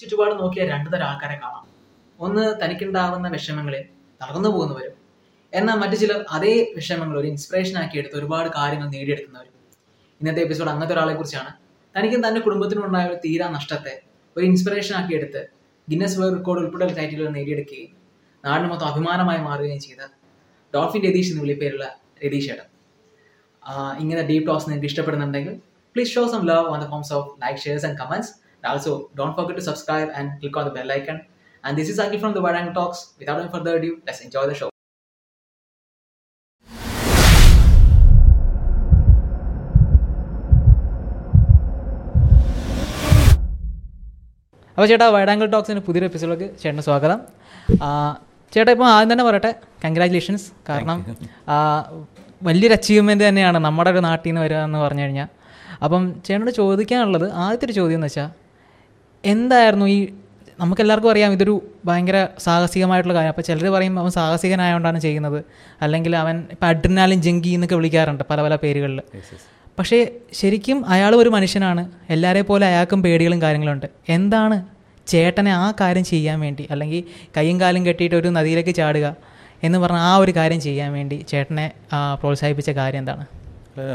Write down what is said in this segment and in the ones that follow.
ചുറ്റുപാട് നോക്കിയ രണ്ടു തരം ആൾക്കാരെ കാണാം. ഒന്ന് തനിക്കുണ്ടാവുന്ന വിഷമങ്ങളിൽ തളർന്നു പോകുന്നവരും എന്നാൽ മറ്റു ചിലർ അതേ വിഷമങ്ങൾ ഒരു ഇൻസ്പിറേഷൻ ആക്കി എടുത്ത് ഒരുപാട് കാര്യങ്ങൾ നേടിയെടുക്കുന്നവരും. ഇന്നത്തെ എപ്പിസോഡ് അങ്ങനത്തെ ഒരാളെ കുറിച്ചാണ്. തനിക്കും തന്റെ കുടുംബത്തിനുണ്ടായ ഒരു തീരാ നഷ്ടത്തെ ഒരു ഇൻസ്പിറേഷൻ ആക്കി എടുത്ത് ഗിന്നസ് വേൾഡ് റെക്കോർഡ് ഉൾപ്പെടെ ടൈറ്റിലുകൾ നേടിയെടുക്കുകയും നാടിന് മൊത്തം അഭിമാനമായി മാറുകയും ചെയ്ത ഡോൾഫിൻ രതീഷ് എന്ന് വിളിപ്പേരുള്ള രതീഷ് ഏട്ടൻ. ഇങ്ങനെ ഡീപ് ടോക്സ് നിങ്ങൾക്ക് ഇഷ്ടപ്പെടുന്നുണ്ടെങ്കിൽ please show some love on the forms of likes shares and comments also don't forget to subscribe and click on the bell icon. And this is Anki from the Wadang Talks. Without any further ado let's enjoy the show. അപ്പോൾ ചേട്ടാ wide angle ടോക്സിന് പുതിയൊരു എപ്പിസോഡിലേക്ക് ചേട്ടന് സ്വാഗതം. ചേട്ടാ ഇപ്പോൾ ആദ്യം തന്നെ പറയട്ടെ കൺഗ്രാറ്റുലേഷൻസ് കാരണം വലിയൊരു അച്ചീവ്മെന്റ് തന്നെയാണ് നമ്മുടെ ഒരു നാട്ടിൽ നിന്ന് വരിക എന്ന് പറഞ്ഞു കഴിഞ്ഞാൽ. അപ്പം ചേട്ടനോട് ചോദിക്കാനുള്ളത് ആദ്യത്തെ ഒരു ചോദ്യം എന്ന് വെച്ചാൽ എന്തായിരുന്നു ഈ നമുക്കെല്ലാവർക്കും അറിയാം ഇതൊരു ഭയങ്കര സാഹസികമായിട്ടുള്ള കാര്യം. അപ്പോൾ ചിലർ പറയും അവൻ സാഹസികനായതുകൊണ്ടാണ് ചെയ്യുന്നത്. അല്ലെങ്കിൽ അവൻ ഇപ്പം അഡ്രിനാലിൻ ജങ്കി എന്നൊക്കെ വിളിക്കാറുണ്ട് പല പല പേരുകളിൽ പക്ഷേ ശരിക്കും അയാൾ ഒരു മനുഷ്യനാണ്. എല്ലാവരെ പോലെ അയാൾക്കും പേടികളും കാര്യങ്ങളുണ്ട്. എന്താണ് ചേട്ടനെ ആ കാര്യം ചെയ്യാൻ വേണ്ടി? അല്ലെങ്കിൽ കൈയും കാലും കെട്ടിയിട്ട് ഒരു നദിയിലേക്ക് ചാടുക എന്ന് പറഞ്ഞ ആ ഒരു കാര്യം ചെയ്യാൻ വേണ്ടി ചേട്ടനെ പ്രോത്സാഹിപ്പിച്ച കാര്യം എന്താണ്?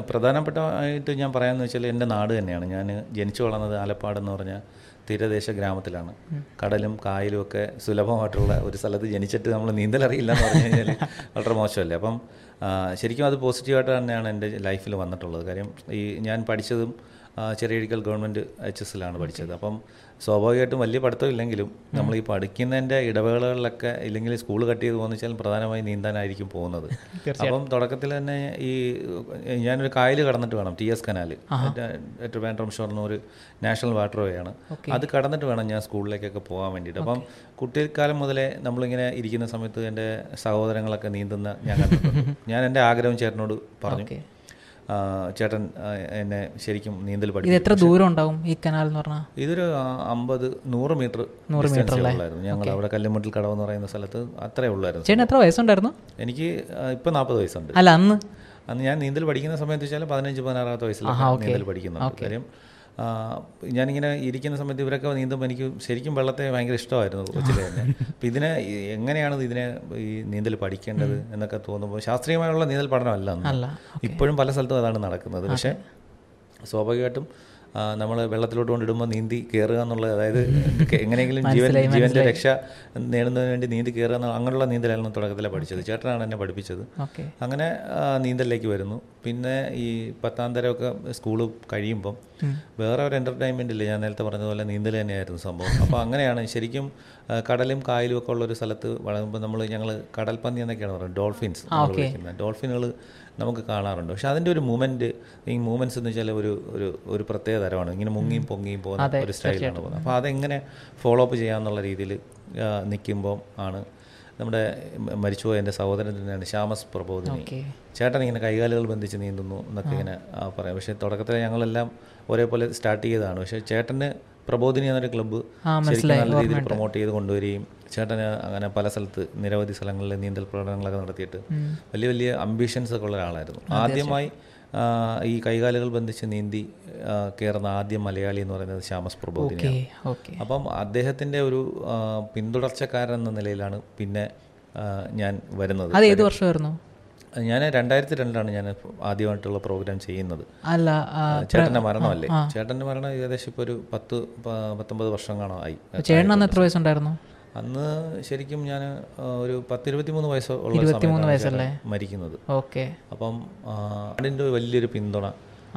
പ്രധാനപ്പെട്ടമായിട്ട് ഞാൻ പറയാമെന്ന് വെച്ചാൽ എന്റെ നാട് തന്നെയാണ്. ഞാൻ ജനിച്ചു വളർന്നത് ആലപ്പാട് എന്ന് പറഞ്ഞ തീരദേശ ഗ്രാമത്തിലാണ്. കടലും കായലും ഒക്കെ സുലഭമായിട്ടുള്ള ഒരു സ്ഥലത്ത് ജനിച്ചിട്ട് നമ്മൾ നീന്തൽ അറിയില്ല എന്ന് പറഞ്ഞു കഴിഞ്ഞാൽ വളരെ മോശമല്ലേ? അപ്പം ശരിക്കും അത് പോസിറ്റീവായിട്ട് തന്നെയാണ് എന്റെ ലൈഫിൽ വന്നിട്ടുള്ളത്. കാര്യം ഈ ഞാൻ പഠിച്ചതും ആ, ചെറിയഴിക്കൽ ഗവൺമെന്റ് എച്ച് എസ് എല്ലാണ് പഠിച്ചത്. അപ്പം സ്വാഭാവികമായിട്ടും വലിയ പഠിത്തമില്ലെങ്കിലും നമ്മൾ ഈ പഠിക്കുന്നതിന്റെ ഇടവേളകളിലൊക്കെ ഇല്ലെങ്കിൽ സ്കൂൾ കട്ട് ചെയ്ത് പോകുന്ന വെച്ചാൽ പ്രധാനമായും നീന്താനായിരിക്കും പോകുന്നത്. അപ്പം തുടക്കത്തിൽ തന്നെ ഈ ഞാനൊരു കായൽ കടന്നിട്ട് വേണം ടി എസ് കനാൽ ട്രിവാൻഡ്രം ഒരു നാഷണൽ വാട്ടർ വേ ആണ്. അത് കടന്നിട്ട് വേണം ഞാൻ സ്കൂളിലേക്കൊക്കെ പോകാൻ വേണ്ടിയിട്ട്. അപ്പം കുട്ടിക്കാലം മുതലേ നമ്മളിങ്ങനെ ഇരിക്കുന്ന സമയത്ത് എന്റെ സഹോദരങ്ങളൊക്കെ നീന്തുന്ന ഞാൻ കണ്ടിട്ടുണ്ട്. ഞാൻ എന്റെ ആഗ്രഹം ചേട്ടനോട് പറഞ്ഞു. ചേട്ടൻ എന്നെ ശരിക്കും നീന്തൽ പഠിക്കും എത്ര ദൂരം ഉണ്ടാവും ഈ കനാൽ എന്ന് പറഞ്ഞാൽ ഇതൊരു അമ്പത് നൂറ് മീറ്റർ നൂറ് മീറ്റർ ഉള്ളായിരുന്നു. ഞങ്ങൾ അവിടെ കല്ലുമുട്ടിൽ കടവ് എന്ന് പറയുന്ന സ്ഥലത്ത് അത്രേ ഉള്ളായിരുന്നു. ചേട്ടൻ എത്ര വയസ്സുണ്ടായിരുന്നു? എനിക്ക് ഇപ്പൊ നാൽപ്പത് വയസ്സുണ്ട്. അല്ല അന്ന്? അന്ന് ഞാൻ നീന്തൽ പഠിക്കുന്ന സമയത്ത് വെച്ചാൽ പതിനഞ്ച് പതിനാറാമത്തെ വയസ്സിലാണ് നീന്തൽ പഠിക്കുന്നത് കാര്യം ഞാനിങ്ങനെ ഇരിക്കുന്ന സമയത്ത് ഇവരൊക്കെ നീന്തുമ്പോൾ എനിക്ക് ശരിക്കും വെള്ളത്തെ ഭയങ്കര ഇഷ്ടമായിരുന്നു കൊച്ചിലെ തന്നെ. അപ്പം ഇതിനെ എങ്ങനെയാണ് ഇതിനെ ഈ നീന്തൽ പഠിക്കേണ്ടത് എന്നൊക്കെ തോന്നുമ്പോൾ ശാസ്ത്രീയമായുള്ള നീന്തൽ പഠനമല്ല ഇപ്പോഴും പല സ്ഥലത്തും അതാണ് നടക്കുന്നത്. പക്ഷേ സ്വാഭാവികമായിട്ടും നമ്മൾ വെള്ളത്തിലോട്ട് കൊണ്ടിടുമ്പോൾ നീന്തി കയറുക എന്നുള്ളത് അതായത് എങ്ങനെയെങ്കിലും ജീവൻ ജീവന്റെ രക്ഷ നേടുന്നതിന് വേണ്ടി നീന്തി കയറുക എന്നുള്ള അങ്ങനെയുള്ള നീന്തലായിരുന്നു തുടക്കത്തിലെ പഠിച്ചത്. ചേട്ടനാണ് എന്നെ പഠിപ്പിച്ചത്. അങ്ങനെ നീന്തലിലേക്ക് വരുന്നു. പിന്നെ ഈ പത്താം തരമൊക്കെ സ്കൂൾ കഴിയുമ്പം വേറെ ഒരു എന്റർടൈൻമെന്റ് ഇല്ല? ഞാൻ നേരത്തെ പറഞ്ഞതുപോലെ നീന്തൽ തന്നെയായിരുന്നു സംഭവം. അപ്പോൾ അങ്ങനെയാണ് ശരിക്കും കടലും കായലും ഒക്കെ ഉള്ള ഒരു സ്ഥലത്ത് വളരുമ്പോൾ നമ്മൾ ഞങ്ങൾ കടൽപ്പന്നി എന്നൊക്കെയാണ് പറയുന്നത് ഡോൾഫിൻസ് ഡോൾഫിനുകൾ നമുക്ക് കാണാറുണ്ട്. പക്ഷെ അതിന്റെ ഒരു മൂമെന്റ് ഈ മൂമെന്റ്സ് എന്ന് വെച്ചാൽ ഒരു ഒരു ഒരു പ്രത്യേക തരമാണ്. ഇങ്ങനെ മുങ്ങിയും പൊങ്ങിയും പോകുന്ന ഒരു സ്റ്റൈലാണ് പോകുന്നത്. അപ്പോൾ അതെങ്ങനെ ഫോളോ അപ്പ് ചെയ്യാമെന്നുള്ള രീതിയിൽ നിൽക്കുമ്പോൾ ആണ് നമ്മുടെ മരിച്ചുപോയ എന്റെ സഹോദരൻ തന്നെയാണ് ശ്യാമസ് പ്രബോധിനി. ചേട്ടൻ ഇങ്ങനെ കൈകാലുകൾ ബന്ധിച്ച് നീന്തുന്നു എന്നൊക്കെ ഇങ്ങനെ പറയാം. പക്ഷേ തുടക്കത്തിൽ ഞങ്ങളെല്ലാം ഒരേപോലെ സ്റ്റാർട്ട് ചെയ്തതാണ്. പക്ഷേ ചേട്ടന് പ്രബോധിനി എന്നൊരു ക്ലബ്ബ് നല്ല രീതിയിൽ പ്രൊമോട്ട് ചെയ്ത് കൊണ്ടുവരികയും ചേട്ടന് അങ്ങനെ പല സ്ഥലത്ത് നിരവധി സ്ഥലങ്ങളിൽ നീന്തൽ പ്രകടനങ്ങളൊക്കെ നടത്തിയിട്ട് വലിയ വലിയ അംബിഷൻസ് ഒക്കെ ഉള്ള ഒരാളായിരുന്നു ആദ്യമായി ഈ കൈകാലുകൾ ബന്ധിച്ച് നീന്തി കയറുന്ന ആദ്യ മലയാളി എന്ന് പറയുന്നത് ശ്യാമസ് പ്രബോധിനിയാണ്. ഓക്കെ അപ്പം അദ്ദേഹത്തിന്റെ ഒരു പിന്തുടർച്ചക്കാരൻ എന്ന നിലയിലാണ് പിന്നെ ഞാൻ വരുന്നത്. അത് ഏത് വർഷമായിരുന്നു? ഞാൻ രണ്ടായിരത്തി രണ്ടിലാണ് ഞാൻ ആദ്യമായിട്ടുള്ള പ്രോഗ്രാം ചെയ്യുന്നത്. അല്ല ചേട്ടന്റെ മരണമല്ലേ? ചേട്ടന്റെ മരണം ഏകദേശം ഇപ്പോൾ ഒരു പത്ത് പത്തൊമ്പത് വർഷം കാണോ ആയി ചേട്ടൻ അന്ന് എത്ര വയസ്സുണ്ടായിരുന്നു? അന്ന് ശരിക്കും ഞാൻ ഒരു പത്തിരുപത്തി മൂന്ന് വയസ്സ് ഉള്ള വയസ്സല്ലേ? മരിക്കുന്നത്. ഓക്കെ. അപ്പം അതിന്റെ അതിന്റെ വലിയൊരു പിന്തുണ